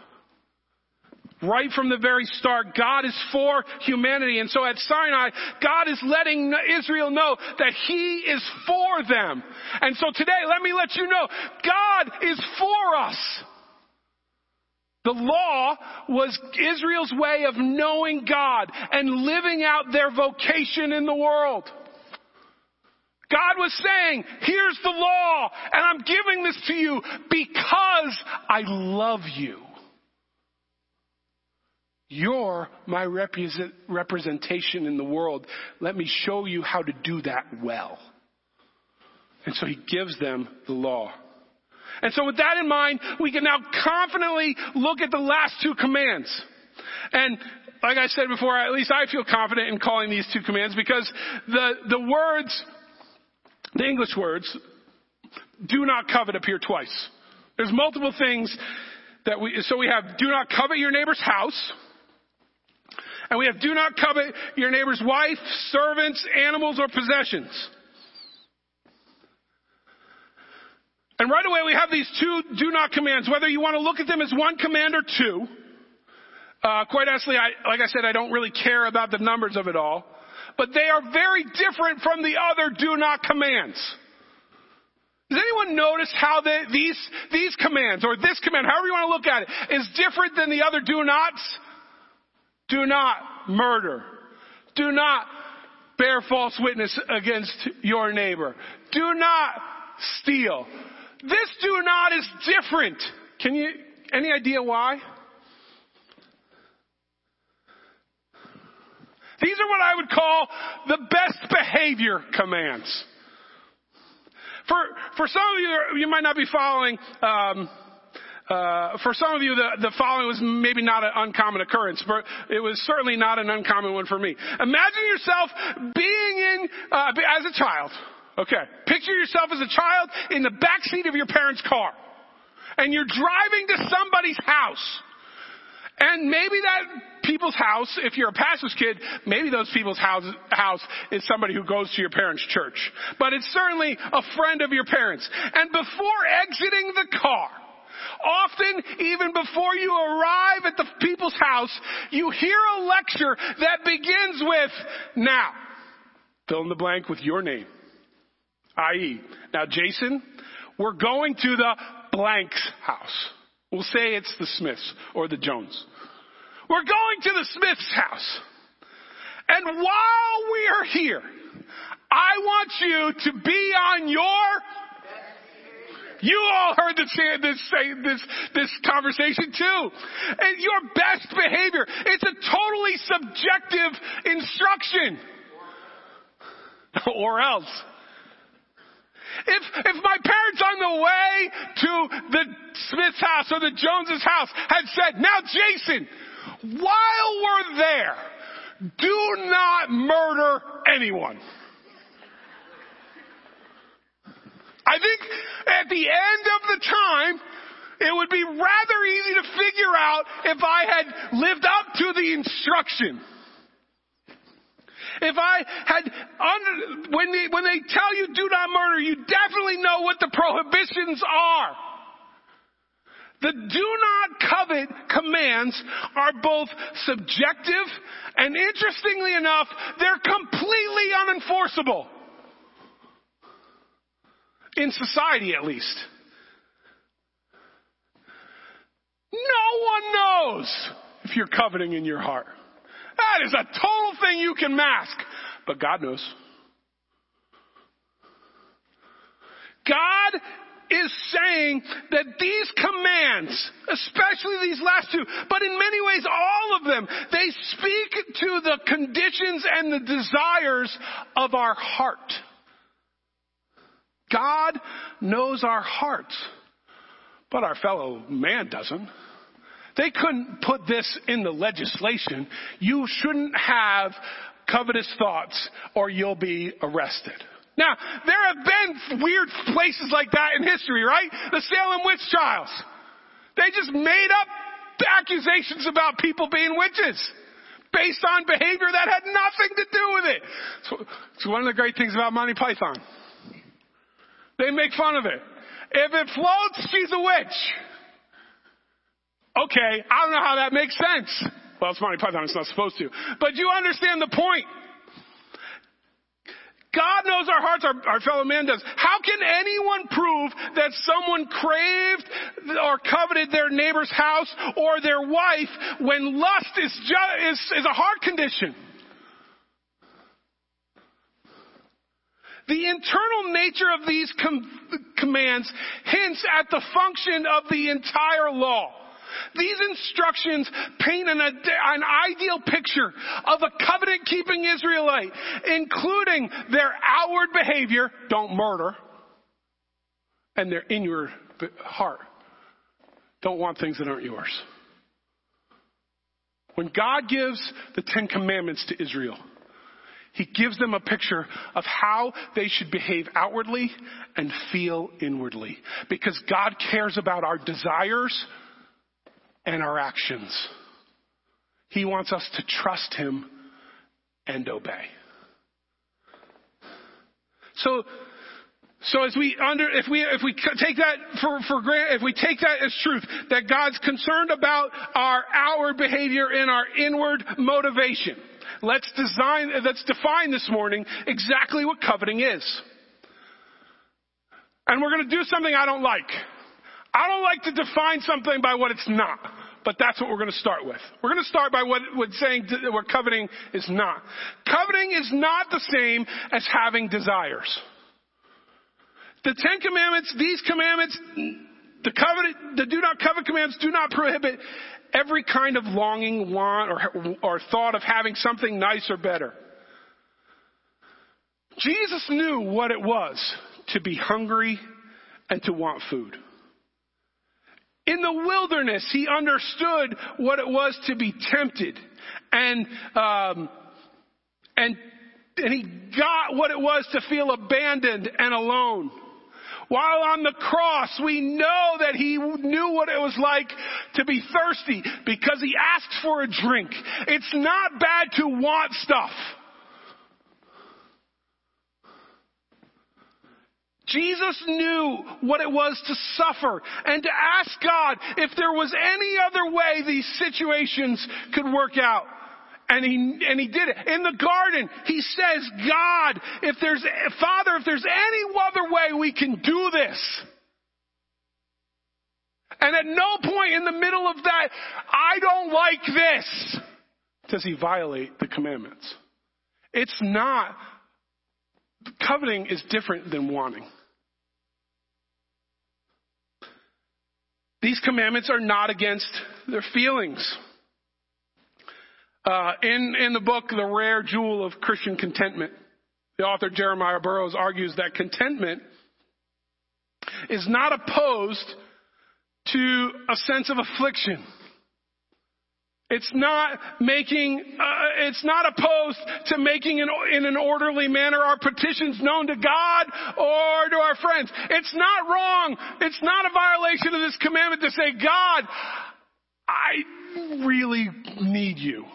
Right from the very start, God is for humanity. And so at Sinai, God is letting Israel know that He is for them. And so today, let me let you know, God is for us. The law was Israel's way of knowing God and living out their vocation in the world. God was saying, here's the law, and I'm giving this to you because I love you. You're my represent, representation in the world. Let me show you how to do that well. And so he gives them the law. And so with that in mind, we can now confidently look at the last two commands. And like I said before, at least I feel confident in calling these two commands because the, the words, the English words, do not covet appear twice. There's multiple things that we, so we have do not covet your neighbor's house. And we have do not covet your neighbor's wife, servants, animals, or possessions. And right away we have these two do not commands, whether you want to look at them as one command or two. Uh, quite honestly, I, like I said, I don't really care about the numbers of it all. But they are very different from the other do not commands. Does anyone notice how the, these, these commands, or this command, however you want to look at it, is different than the other do nots? Do not murder. Do not bear false witness against your neighbor. Do not steal. This do not is different. Can you, any idea why? These are what I would call the best behavior commands. For, for some of you, you might not be following, um, uh, for some of you, the, the following was maybe not an uncommon occurrence, but it was certainly not an uncommon one for me. Imagine yourself being in, uh, as a child. Okay. Picture yourself as a child in the back seat of your parents' car. And you're driving to somebody's house. And maybe that people's house, if you're a pastor's kid, maybe those people's house, house is somebody who goes to your parents' church. But it's certainly a friend of your parents. And before exiting the car, Often, even before you arrive at the people's house, you hear a lecture that begins with, now, fill in the blank with your name. I.e., now Jason, we're going to the blank's house. We'll say it's the Smiths or the Jones. We're going to the Smith's house. And while we are here, I want you to be on your you all heard this, this, this, this conversation too. And your best behavior. It's a totally subjective instruction. or else. If, if my parents on the way to the Smith's house or the Jones's house had said, now Jason, while we're there, do not murder anyone. I think at the end of the time, it would be rather easy to figure out if I had lived up to the instruction. If I had, under, when, they, when they tell you do not murder, you definitely know what the prohibitions are. The do not covet commands are both subjective and interestingly enough, they're completely unenforceable. In society at least. No one knows if you're coveting in your heart. That is a total thing you can mask, but God knows. God is saying that these commands, especially these last two, but in many ways all of them, they speak to the conditions and the desires of our heart. God knows our hearts, but our fellow man doesn't. They couldn't put this in the legislation. You shouldn't have covetous thoughts or you'll be arrested. Now, there have been weird places like that in history, right? The Salem witch trials. They just made up accusations about people being witches based on behavior that had nothing to do with it. So, it's one of the great things about Monty Python. They make fun of it. If it floats, she's a witch. Okay, I don't know how that makes sense. Well, it's Monty Python, it's not supposed to. But you understand the point. God knows our hearts, our, our, fellow man does. How can anyone prove that someone craved or coveted their neighbor's house or their wife when lust is, ju- is, is a heart condition? The internal nature of these com- commands hints at the function of the entire law. These instructions paint an, an ideal picture of a covenant keeping Israelite, including their outward behavior, don't murder, and their inward heart, don't want things that aren't yours. When God gives the Ten Commandments to Israel, He gives them a picture of how they should behave outwardly and feel inwardly. Because God cares about our desires and our actions. He wants us to trust Him and obey. So, so as we under, if we, if we take that for, for granted, if we take that as truth, that God's concerned about our outward behavior and our inward motivation, let's design, let's define this morning exactly what coveting is. And we're going to do something I don't like. I don't like to define something by what it's not, but that's what we're going to start with. We're going to start by what, what saying what coveting is not. Coveting is not the same as having desires. The Ten Commandments, these commandments, the covet, the do not covet commands do not prohibit every kind of longing, want, or, or thought of having something nice or better. Jesus knew what it was to be hungry and to want food. In the wilderness, he understood what it was to be tempted, and um, and and he got what it was to feel abandoned and alone. While on the cross, we know that he knew what it was like to be thirsty because he asked for a drink. It's not bad to want stuff. Jesus knew what it was to suffer and to ask God if there was any other way these situations could work out. And he, and he did it. In the garden, he says, God, if there's, Father, if there's any other way we can do this. And at no point in the middle of that, I don't like this, does he violate the commandments. It's not, coveting is different than wanting. These commandments are not against their feelings. Uh, in, in the book, The Rare Jewel of Christian Contentment, the author Jeremiah Burroughs argues that contentment is not opposed to a sense of affliction. It's not making, uh, it's not opposed to making in an orderly manner our petitions known to God or to our friends. It's not wrong. It's not a violation of this commandment to say, God, I really need you.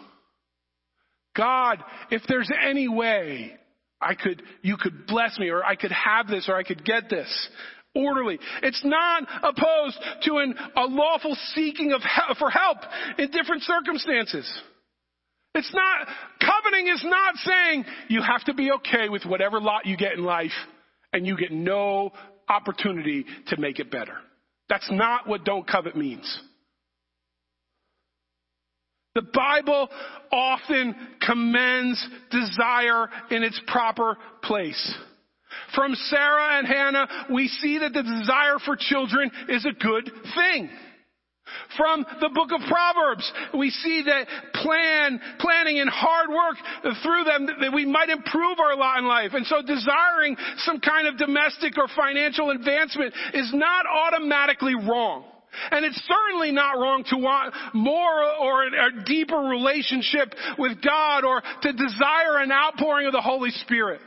God, if there's any way I could, you could bless me or I could have this or I could get this, orderly. It's not opposed to an, a lawful seeking of for help in different circumstances. It's not, coveting is not saying you have to be okay with whatever lot you get in life and you get no opportunity to make it better. That's not what don't covet means. The Bible often commends desire in its proper place. From Sarah and Hannah, we see that the desire for children is a good thing. From the book of Proverbs, we see that plan, planning and hard work through them that we might improve our lot in life. And so desiring some kind of domestic or financial advancement is not automatically wrong. And it's certainly not wrong to want more or a deeper relationship with God or to desire an outpouring of the Holy Spirit.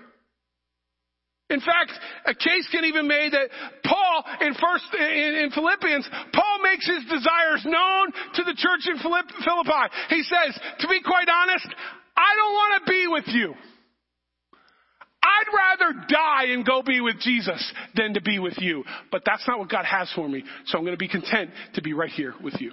In fact, a case can even be made that Paul in first in, in, Philippians, Paul makes his desires known to the church in Philippi. He says, to be quite honest, I don't want to be with you. I'd rather die and go be with Jesus than to be with you. But that's not what God has for me. So I'm going to be content to be right here with you.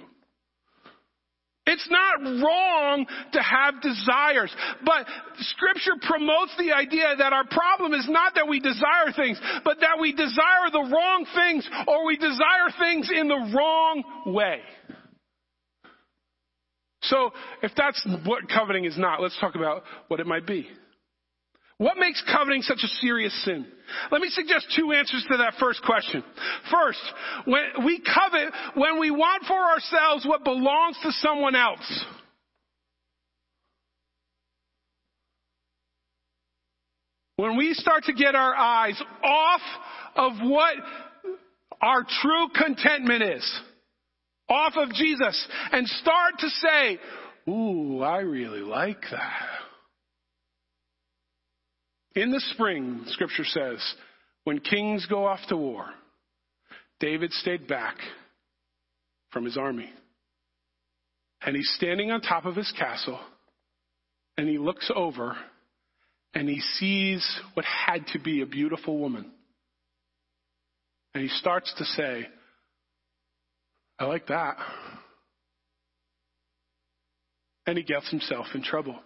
It's not wrong to have desires, but scripture promotes the idea that our problem is not that we desire things, but that we desire the wrong things or we desire things in the wrong way. So, if that's what coveting is not, let's talk about what it might be. What makes coveting such a serious sin? Let me suggest two answers to that first question. First, when we covet when we want for ourselves what belongs to someone else. When we start to get our eyes off of what our true contentment is, off of Jesus, and start to say, Ooh, I really like that. In the spring, scripture says, when kings go off to war, David stayed back from his army. And he's standing on top of his castle and he looks over and he sees what had to be a beautiful woman. And he starts to say, I like that. And he gets himself in trouble.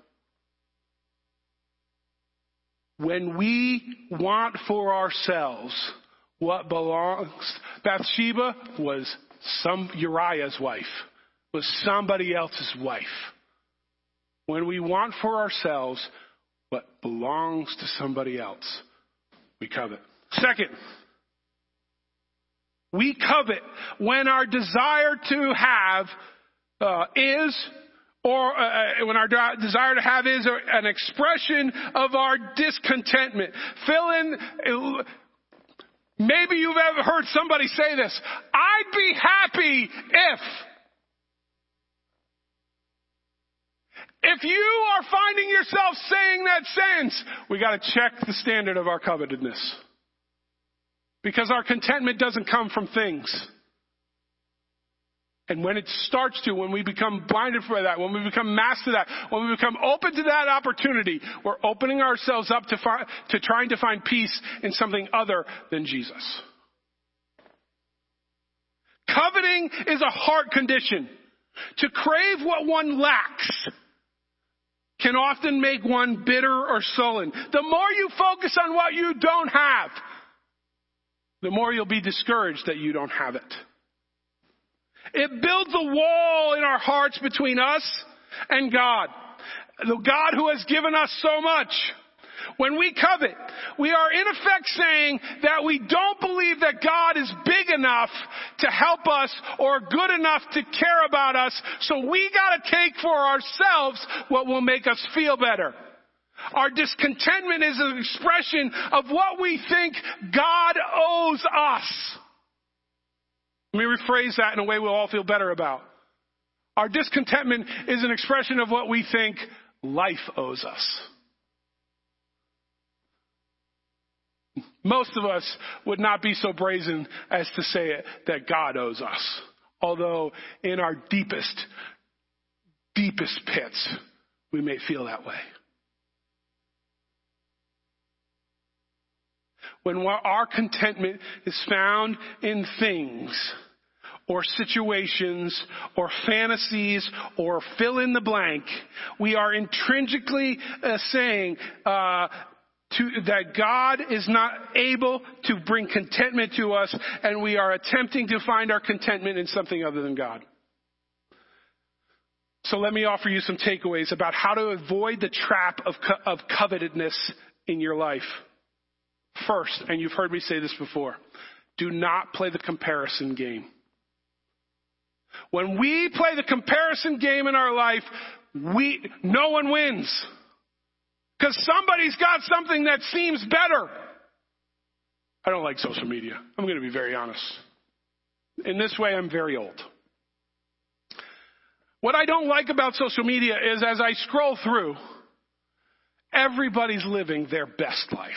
When we want for ourselves what belongs, Bathsheba was some Uriah's wife, was somebody else's wife. When we want for ourselves what belongs to somebody else, we covet. Second, we covet when our desire to have uh, is or uh, uh when our desire to have is an expression of our discontentment. Fill in, maybe you've ever heard somebody say this, I'd be happy if. If you are finding yourself saying that sentence, we gotta check the standard of our covetedness. Because our contentment doesn't come from things. And when it starts to, when we become blinded for that, when we become masked to that, when we become open to that opportunity, we're opening ourselves up to, fi- to trying to find peace in something other than Jesus. Coveting is a heart condition. To crave what one lacks can often make one bitter or sullen. The more you focus on what you don't have, the more you'll be discouraged that you don't have it. It builds a wall in our hearts between us and God. The God who has given us so much. When we covet, we are in effect saying that we don't believe that God is big enough to help us or good enough to care about us, so we gotta take for ourselves what will make us feel better. Our discontentment is an expression of what we think God owes us. Let me rephrase that in a way we'll all feel better about. Our discontentment is an expression of what we think life owes us. Most of us would not be so brazen as to say it that God owes us. Although in our deepest, deepest pits, we may feel that way. When our contentment is found in things or situations or fantasies or fill in the blank, we are intrinsically uh, saying uh, to, that God is not able to bring contentment to us, and we are attempting to find our contentment in something other than God. So let me offer you some takeaways about how to avoid the trap of, co- of covetedness in your life. First, and you've heard me say this before, do not play the comparison game. When we play the comparison game in our life, we, no one wins. Because somebody's got something that seems better. I don't like social media. I'm going to be very honest. In this way, I'm very old. What I don't like about social media is as I scroll through, everybody's living their best life.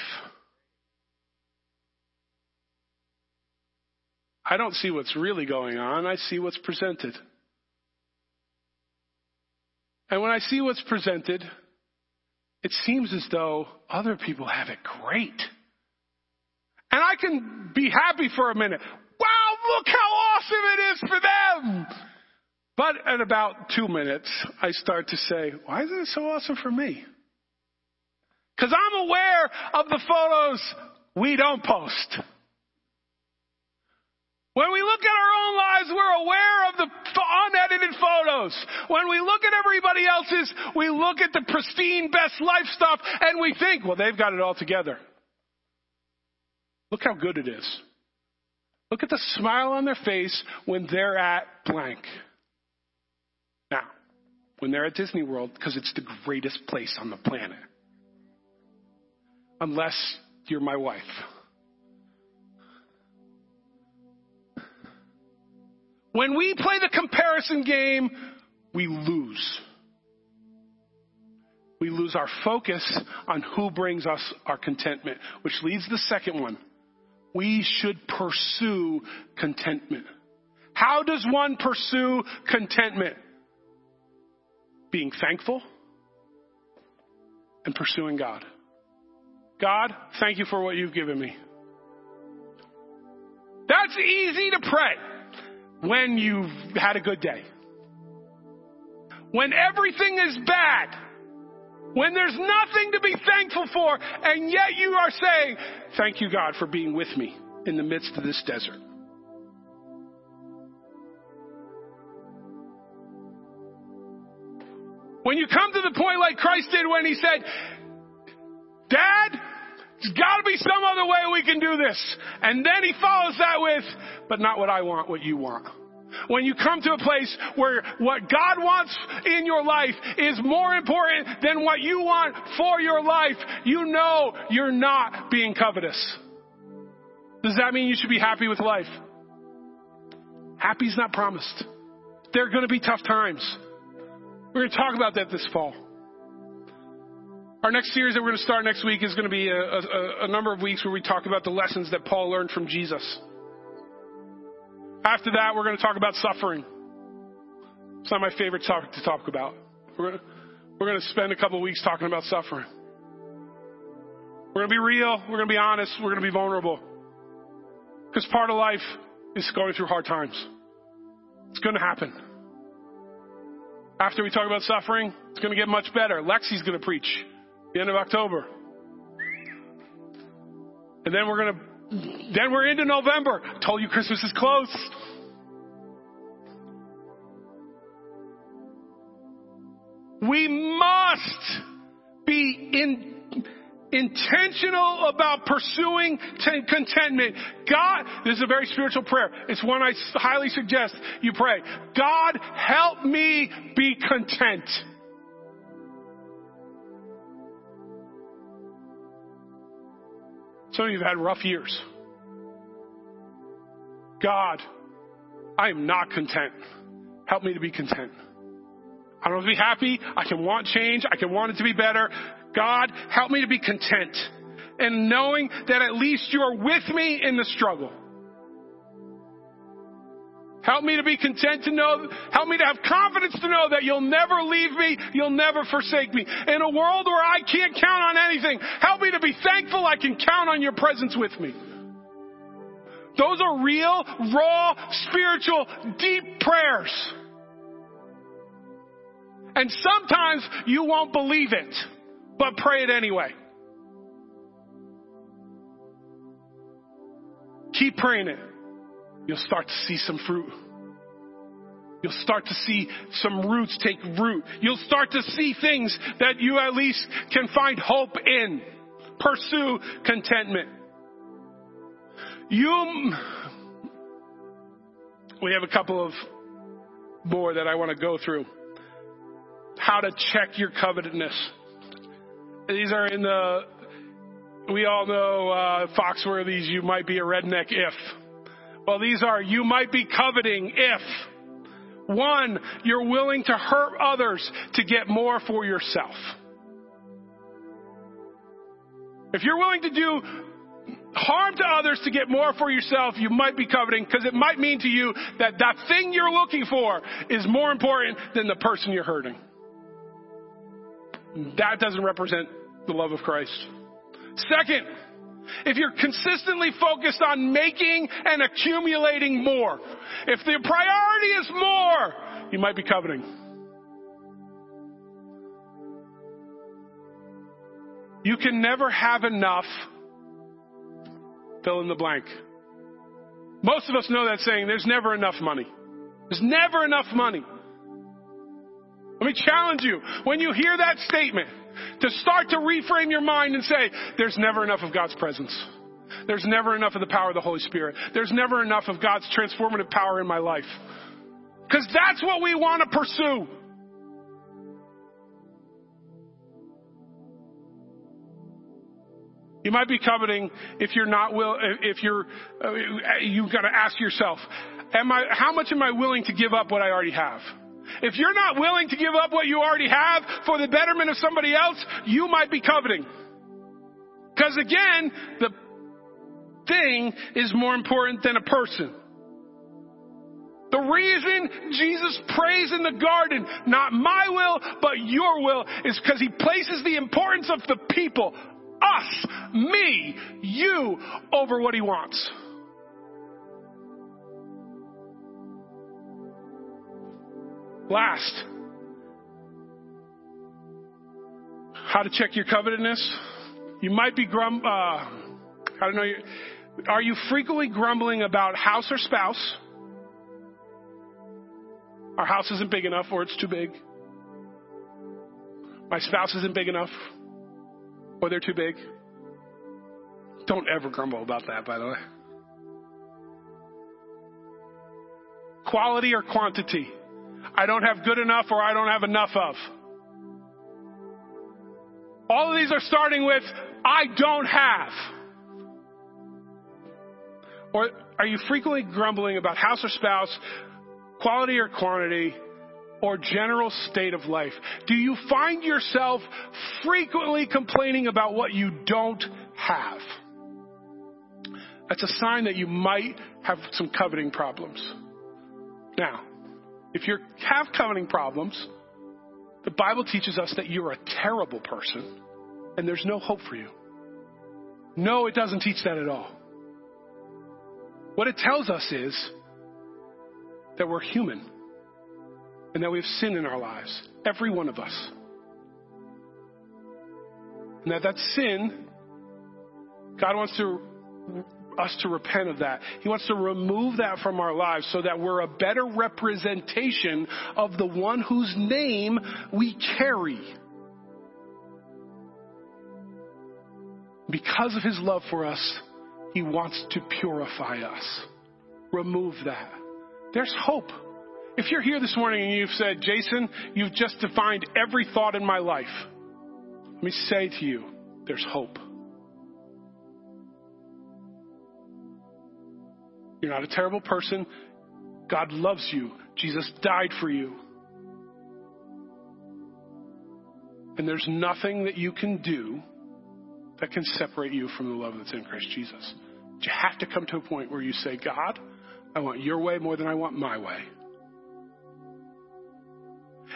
I don't see what's really going on. I see what's presented. And when I see what's presented, it seems as though other people have it great. And I can be happy for a minute. Wow, look how awesome it is for them. But at about two minutes, I start to say, why isn't it so awesome for me? Because I'm aware of the photos we don't post. When we look at our own lives, we're aware of the unedited photos. When we look at everybody else's, we look at the pristine best life stuff and we think, well, they've got it all together. Look how good it is. Look at the smile on their face when they're at blank. Now, when they're at Disney World, because it's the greatest place on the planet. Unless you're my wife. When we play the comparison game, we lose. We lose our focus on who brings us our contentment, which leads to the second one. We should pursue contentment. How does one pursue contentment? Being thankful and pursuing God. God, thank you for what you've given me. That's easy to pray when you've had a good day. When everything is bad. When there's nothing to be thankful for, and yet you are saying, Thank you, God, for being with me in the midst of this desert. When you come to the point like Christ did when he said, Dad, there's got to be some other way we can do this. And then he follows that with, but not what I want, what you want. When you come to a place where what God wants in your life is more important than what you want for your life, you know you're not being covetous. Does that mean you should be happy with life? Happy's not promised. There are going to be tough times. We're going to talk about that this fall. Our next series that we're going to start next week is going to be a, a, a number of weeks where we talk about the lessons that Paul learned from Jesus. After that, we're going to talk about suffering. It's not my favorite topic to talk about. We're going to, we're going to spend a couple of weeks talking about suffering. We're going to be real. We're going to be honest. We're going to be vulnerable. Because part of life is going through hard times. It's going to happen. After we talk about suffering, it's going to get much better. Lexi's going to preach the end of October. And then we're to then we're into November. I told you Christmas is close. We must be in, intentional about pursuing contentment. God, this is a very spiritual prayer. It's one I highly suggest you pray. God, help me be content. Some of you have had rough years. God, I am not content. Help me to be content. I don't want to be happy. I can want change. I can want it to be better. God, help me to be content. And knowing that at least you are with me in the struggle. Help me to be content to know, help me to have confidence to know that you'll never leave me, you'll never forsake me. In a world where I can't count on anything, help me to be thankful I can count on your presence with me. Those are real, raw, spiritual, deep prayers. And sometimes you won't believe it, but pray it anyway. Keep praying it. You'll start to see some fruit. You'll start to see some roots take root. You'll start to see things that you at least can find hope in. Pursue contentment. You, we have a couple of more that I want to go through. How to check your covetousness. These are in the, we all know uh, Foxworthy's you might be a redneck if. Well, these are you might be coveting if. One, you're willing to hurt others to get more for yourself. If you're willing to do harm to others to get more for yourself, you might be coveting because it might mean to you that that thing you're looking for is more important than the person you're hurting. That doesn't represent the love of Christ. Second, if you're consistently focused on making and accumulating more, if the priority is more, you might be coveting. You can never have enough. Fill in the blank. Most of us know that saying, there's never enough money. There's never enough money. Let me challenge you. When you hear that statement, to start to reframe your mind and say, there's never enough of God's presence. There's never enough of the power of the Holy Spirit. There's never enough of God's transformative power in my life. Because that's what we want to pursue. You might be coveting if you're not will, if you're, uh, you've got to ask yourself, am I, how much am I willing to give up what I already have? If you're not willing to give up what you already have for the betterment of somebody else, you might be coveting. Because again, the thing is more important than a person. The reason Jesus prays in the garden, not my will, but your will, is because he places the importance of the people, us, me, you, over what he wants. Last, how to check your covetousness. You might be grum. Uh, I don't know. Are you frequently grumbling about house or spouse? Our house isn't big enough, or it's too big. My spouse isn't big enough, or they're too big. Don't ever grumble about that, by the way. Quality or quantity? I don't have good enough or I don't have enough of. All of these are starting with, I don't have. Or are you frequently grumbling about house or spouse, quality or quantity, or general state of life? Do you find yourself frequently complaining about what you don't have? That's a sign that you might have some coveting problems. Now, if you have coveting problems, the Bible teaches us that you're a terrible person and there's no hope for you. No, it doesn't teach that at all. What it tells us is that we're human and that we have sin in our lives, every one of us. And that that sin, God wants to us to repent of that. He wants to remove that from our lives so that we're a better representation of the one whose name we carry. Because of his love for us, he wants to purify us. Remove that. There's hope. If you're here this morning and you've said, Jason, you've just defined every thought in my life, let me say to you, there's hope. You're not a terrible person. God loves you. Jesus died for you. And there's nothing that you can do that can separate you from the love that's in Christ Jesus. But you have to come to a point where you say, God, I want your way more than I want my way.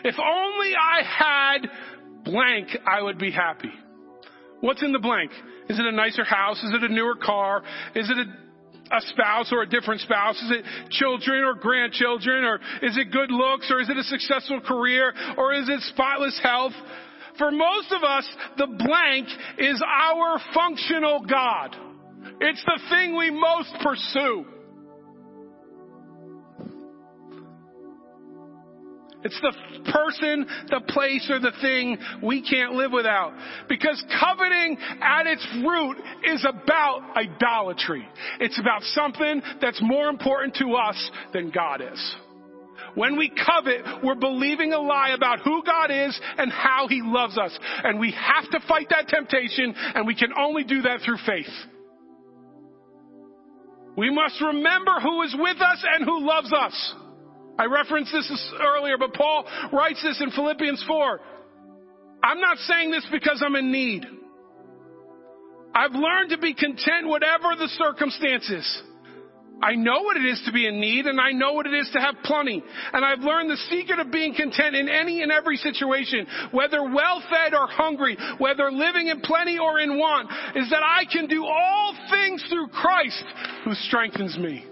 If only I had blank, I would be happy. What's in the blank? Is it a nicer house? Is it a newer car? Is it a, a spouse or a different spouse? Is it children or grandchildren? Or is it good looks? Or is it a successful career? Or is it spotless health? For most of us, the blank is our functional God. It's the thing we most pursue. It's the person, the place, or the thing we can't live without. Because coveting at its root is about idolatry. It's about something that's more important to us than God is. When we covet, we're believing a lie about who God is and how He loves us. And we have to fight that temptation, and we can only do that through faith. We must remember who is with us and who loves us. I referenced this earlier, but Paul writes this in Philippians 4. I'm not saying this because I'm in need. I've learned to be content whatever the circumstances. I know what it is to be in need and I know what it is to have plenty. And I've learned the secret of being content in any and every situation, whether well fed or hungry, whether living in plenty or in want, is that I can do all things through Christ who strengthens me.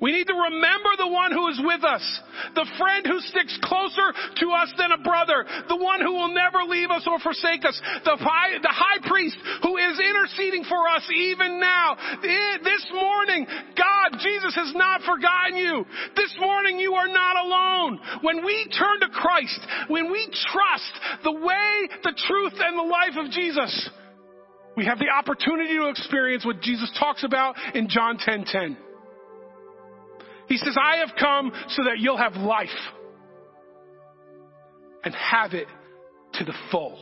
We need to remember the one who is with us, the friend who sticks closer to us than a brother, the one who will never leave us or forsake us, the high, the high priest who is interceding for us even now. Eh, this morning, God, Jesus has not forgotten you. This morning, you are not alone. When we turn to Christ, when we trust the way, the truth, and the life of Jesus, we have the opportunity to experience what Jesus talks about in John 10:10. 10, 10. He says, I have come so that you'll have life and have it to the full.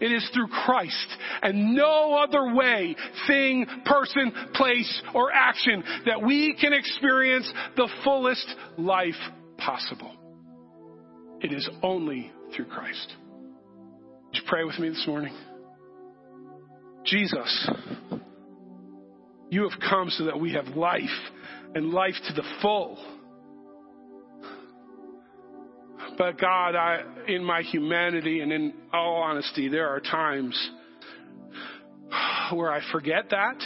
It is through Christ and no other way, thing, person, place, or action that we can experience the fullest life possible. It is only through Christ. Would you pray with me this morning? Jesus, you have come so that we have life and life to the full. But God, I, in my humanity and in all honesty, there are times where I forget that,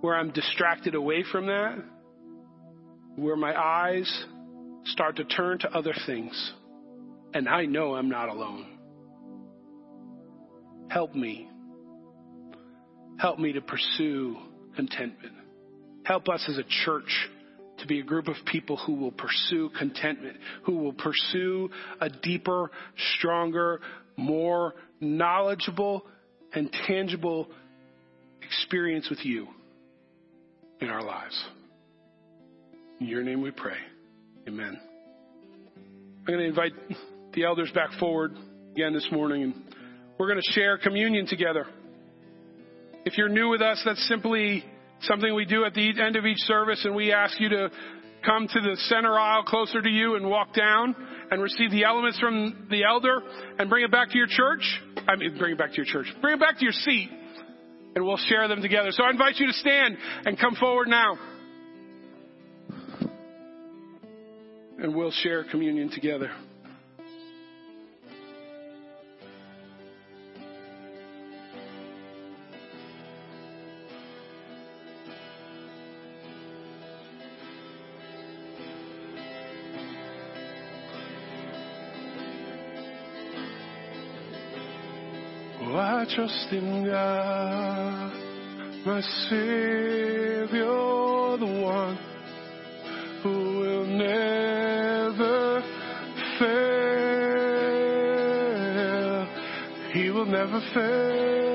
where I'm distracted away from that, where my eyes start to turn to other things. And I know I'm not alone. Help me. Help me to pursue contentment. Help us as a church to be a group of people who will pursue contentment, who will pursue a deeper, stronger, more knowledgeable, and tangible experience with you in our lives. In your name we pray. Amen. I'm going to invite the elders back forward again this morning, and we're going to share communion together. If you're new with us, that's simply something we do at the end of each service, and we ask you to come to the center aisle closer to you and walk down and receive the elements from the elder and bring it back to your church. I mean, bring it back to your church. Bring it back to your seat, and we'll share them together. So I invite you to stand and come forward now. And we'll share communion together. Trust in God, my Savior, the one who will never fail. He will never fail.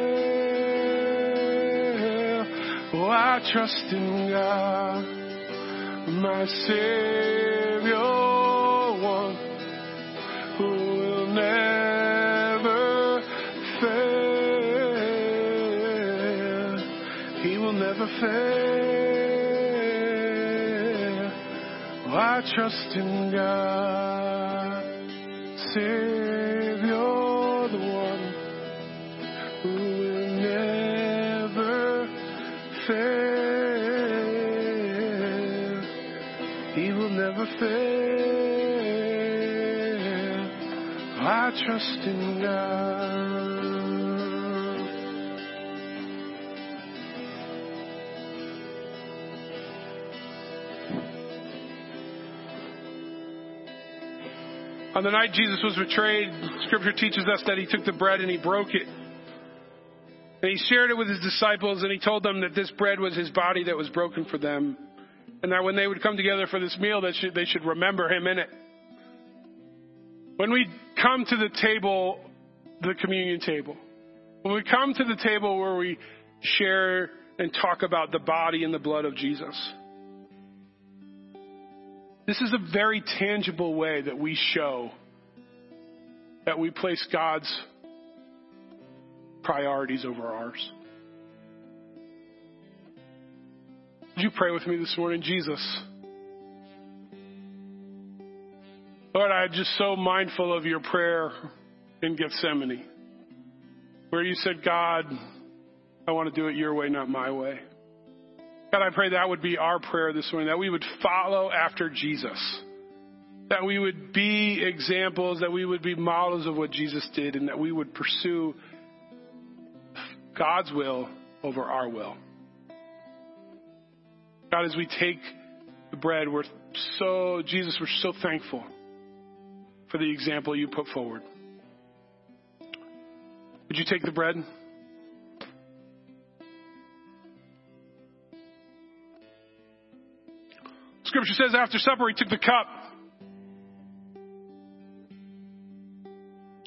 Oh, I trust in God, my Savior, the one who will never never fail. I trust in God, Savior, the one who will never fail. He will never fail. I trust in God. On the night Jesus was betrayed, scripture teaches us that he took the bread and he broke it. And he shared it with his disciples and he told them that this bread was his body that was broken for them. And that when they would come together for this meal, should, they should remember him in it. When we come to the table, the communion table, when we come to the table where we share and talk about the body and the blood of Jesus, this is a very tangible way that we show that we place God's priorities over ours. Would you pray with me this morning, Jesus? Lord, I'm just so mindful of your prayer in Gethsemane, where you said, God, I want to do it your way, not my way. God, I pray that would be our prayer this morning, that we would follow after Jesus. That we would be examples, that we would be models of what Jesus did, and that we would pursue God's will over our will. God, as we take the bread, we're so, Jesus, we're so thankful for the example you put forward. Would you take the bread? Scripture says after supper, he took the cup.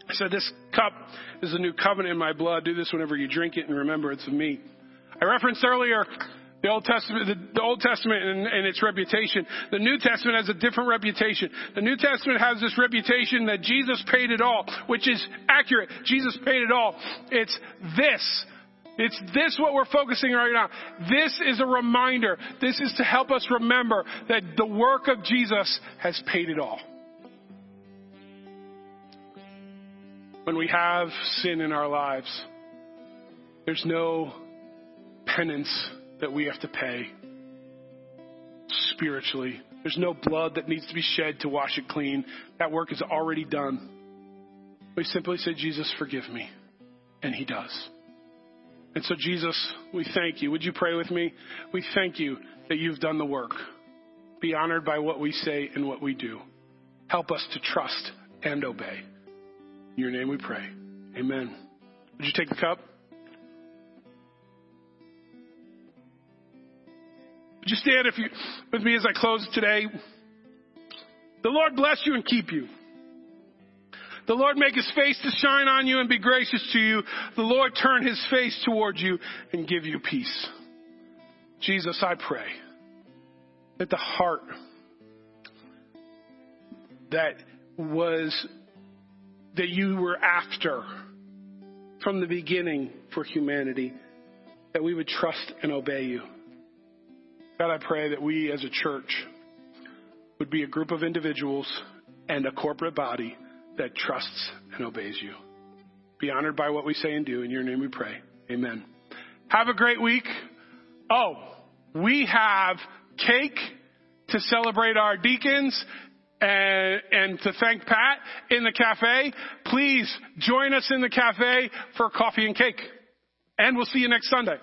He said, This cup is a new covenant in my blood. Do this whenever you drink it and remember it's of me. I referenced earlier the Old Testament, the Old Testament and, and, its reputation. The New Testament has a different reputation. The New Testament has this reputation that Jesus paid it all, which is accurate. Jesus paid it all. It's this. It's this what we're focusing right now. This is a reminder. This is to help us remember that the work of Jesus has paid it all. When we have sin in our lives, there's no penance that we have to pay spiritually. There's no blood that needs to be shed to wash it clean. That work is already done. We simply say, Jesus, forgive me. And He does. And so, Jesus, we thank you. Would you pray with me? We thank you that you've done the work. Be honored by what we say and what we do. Help us to trust and obey. In your name we pray. Amen. Would you take the cup? Would you stand if you, with me as I close today? The Lord bless you and keep you. The Lord make his face to shine on you and be gracious to you. The Lord turn his face towards you and give you peace. Jesus, I pray that the heart that was, that you were after from the beginning for humanity, that we would trust and obey you. God, I pray that we as a church would be a group of individuals and a corporate body that trusts and obeys you. Be honored by what we say and do. In your name we pray. Amen. Have a great week. Oh, we have cake to celebrate our deacons and, and to thank Pat in the cafe. Please join us in the cafe for coffee and cake. And we'll see you next Sunday.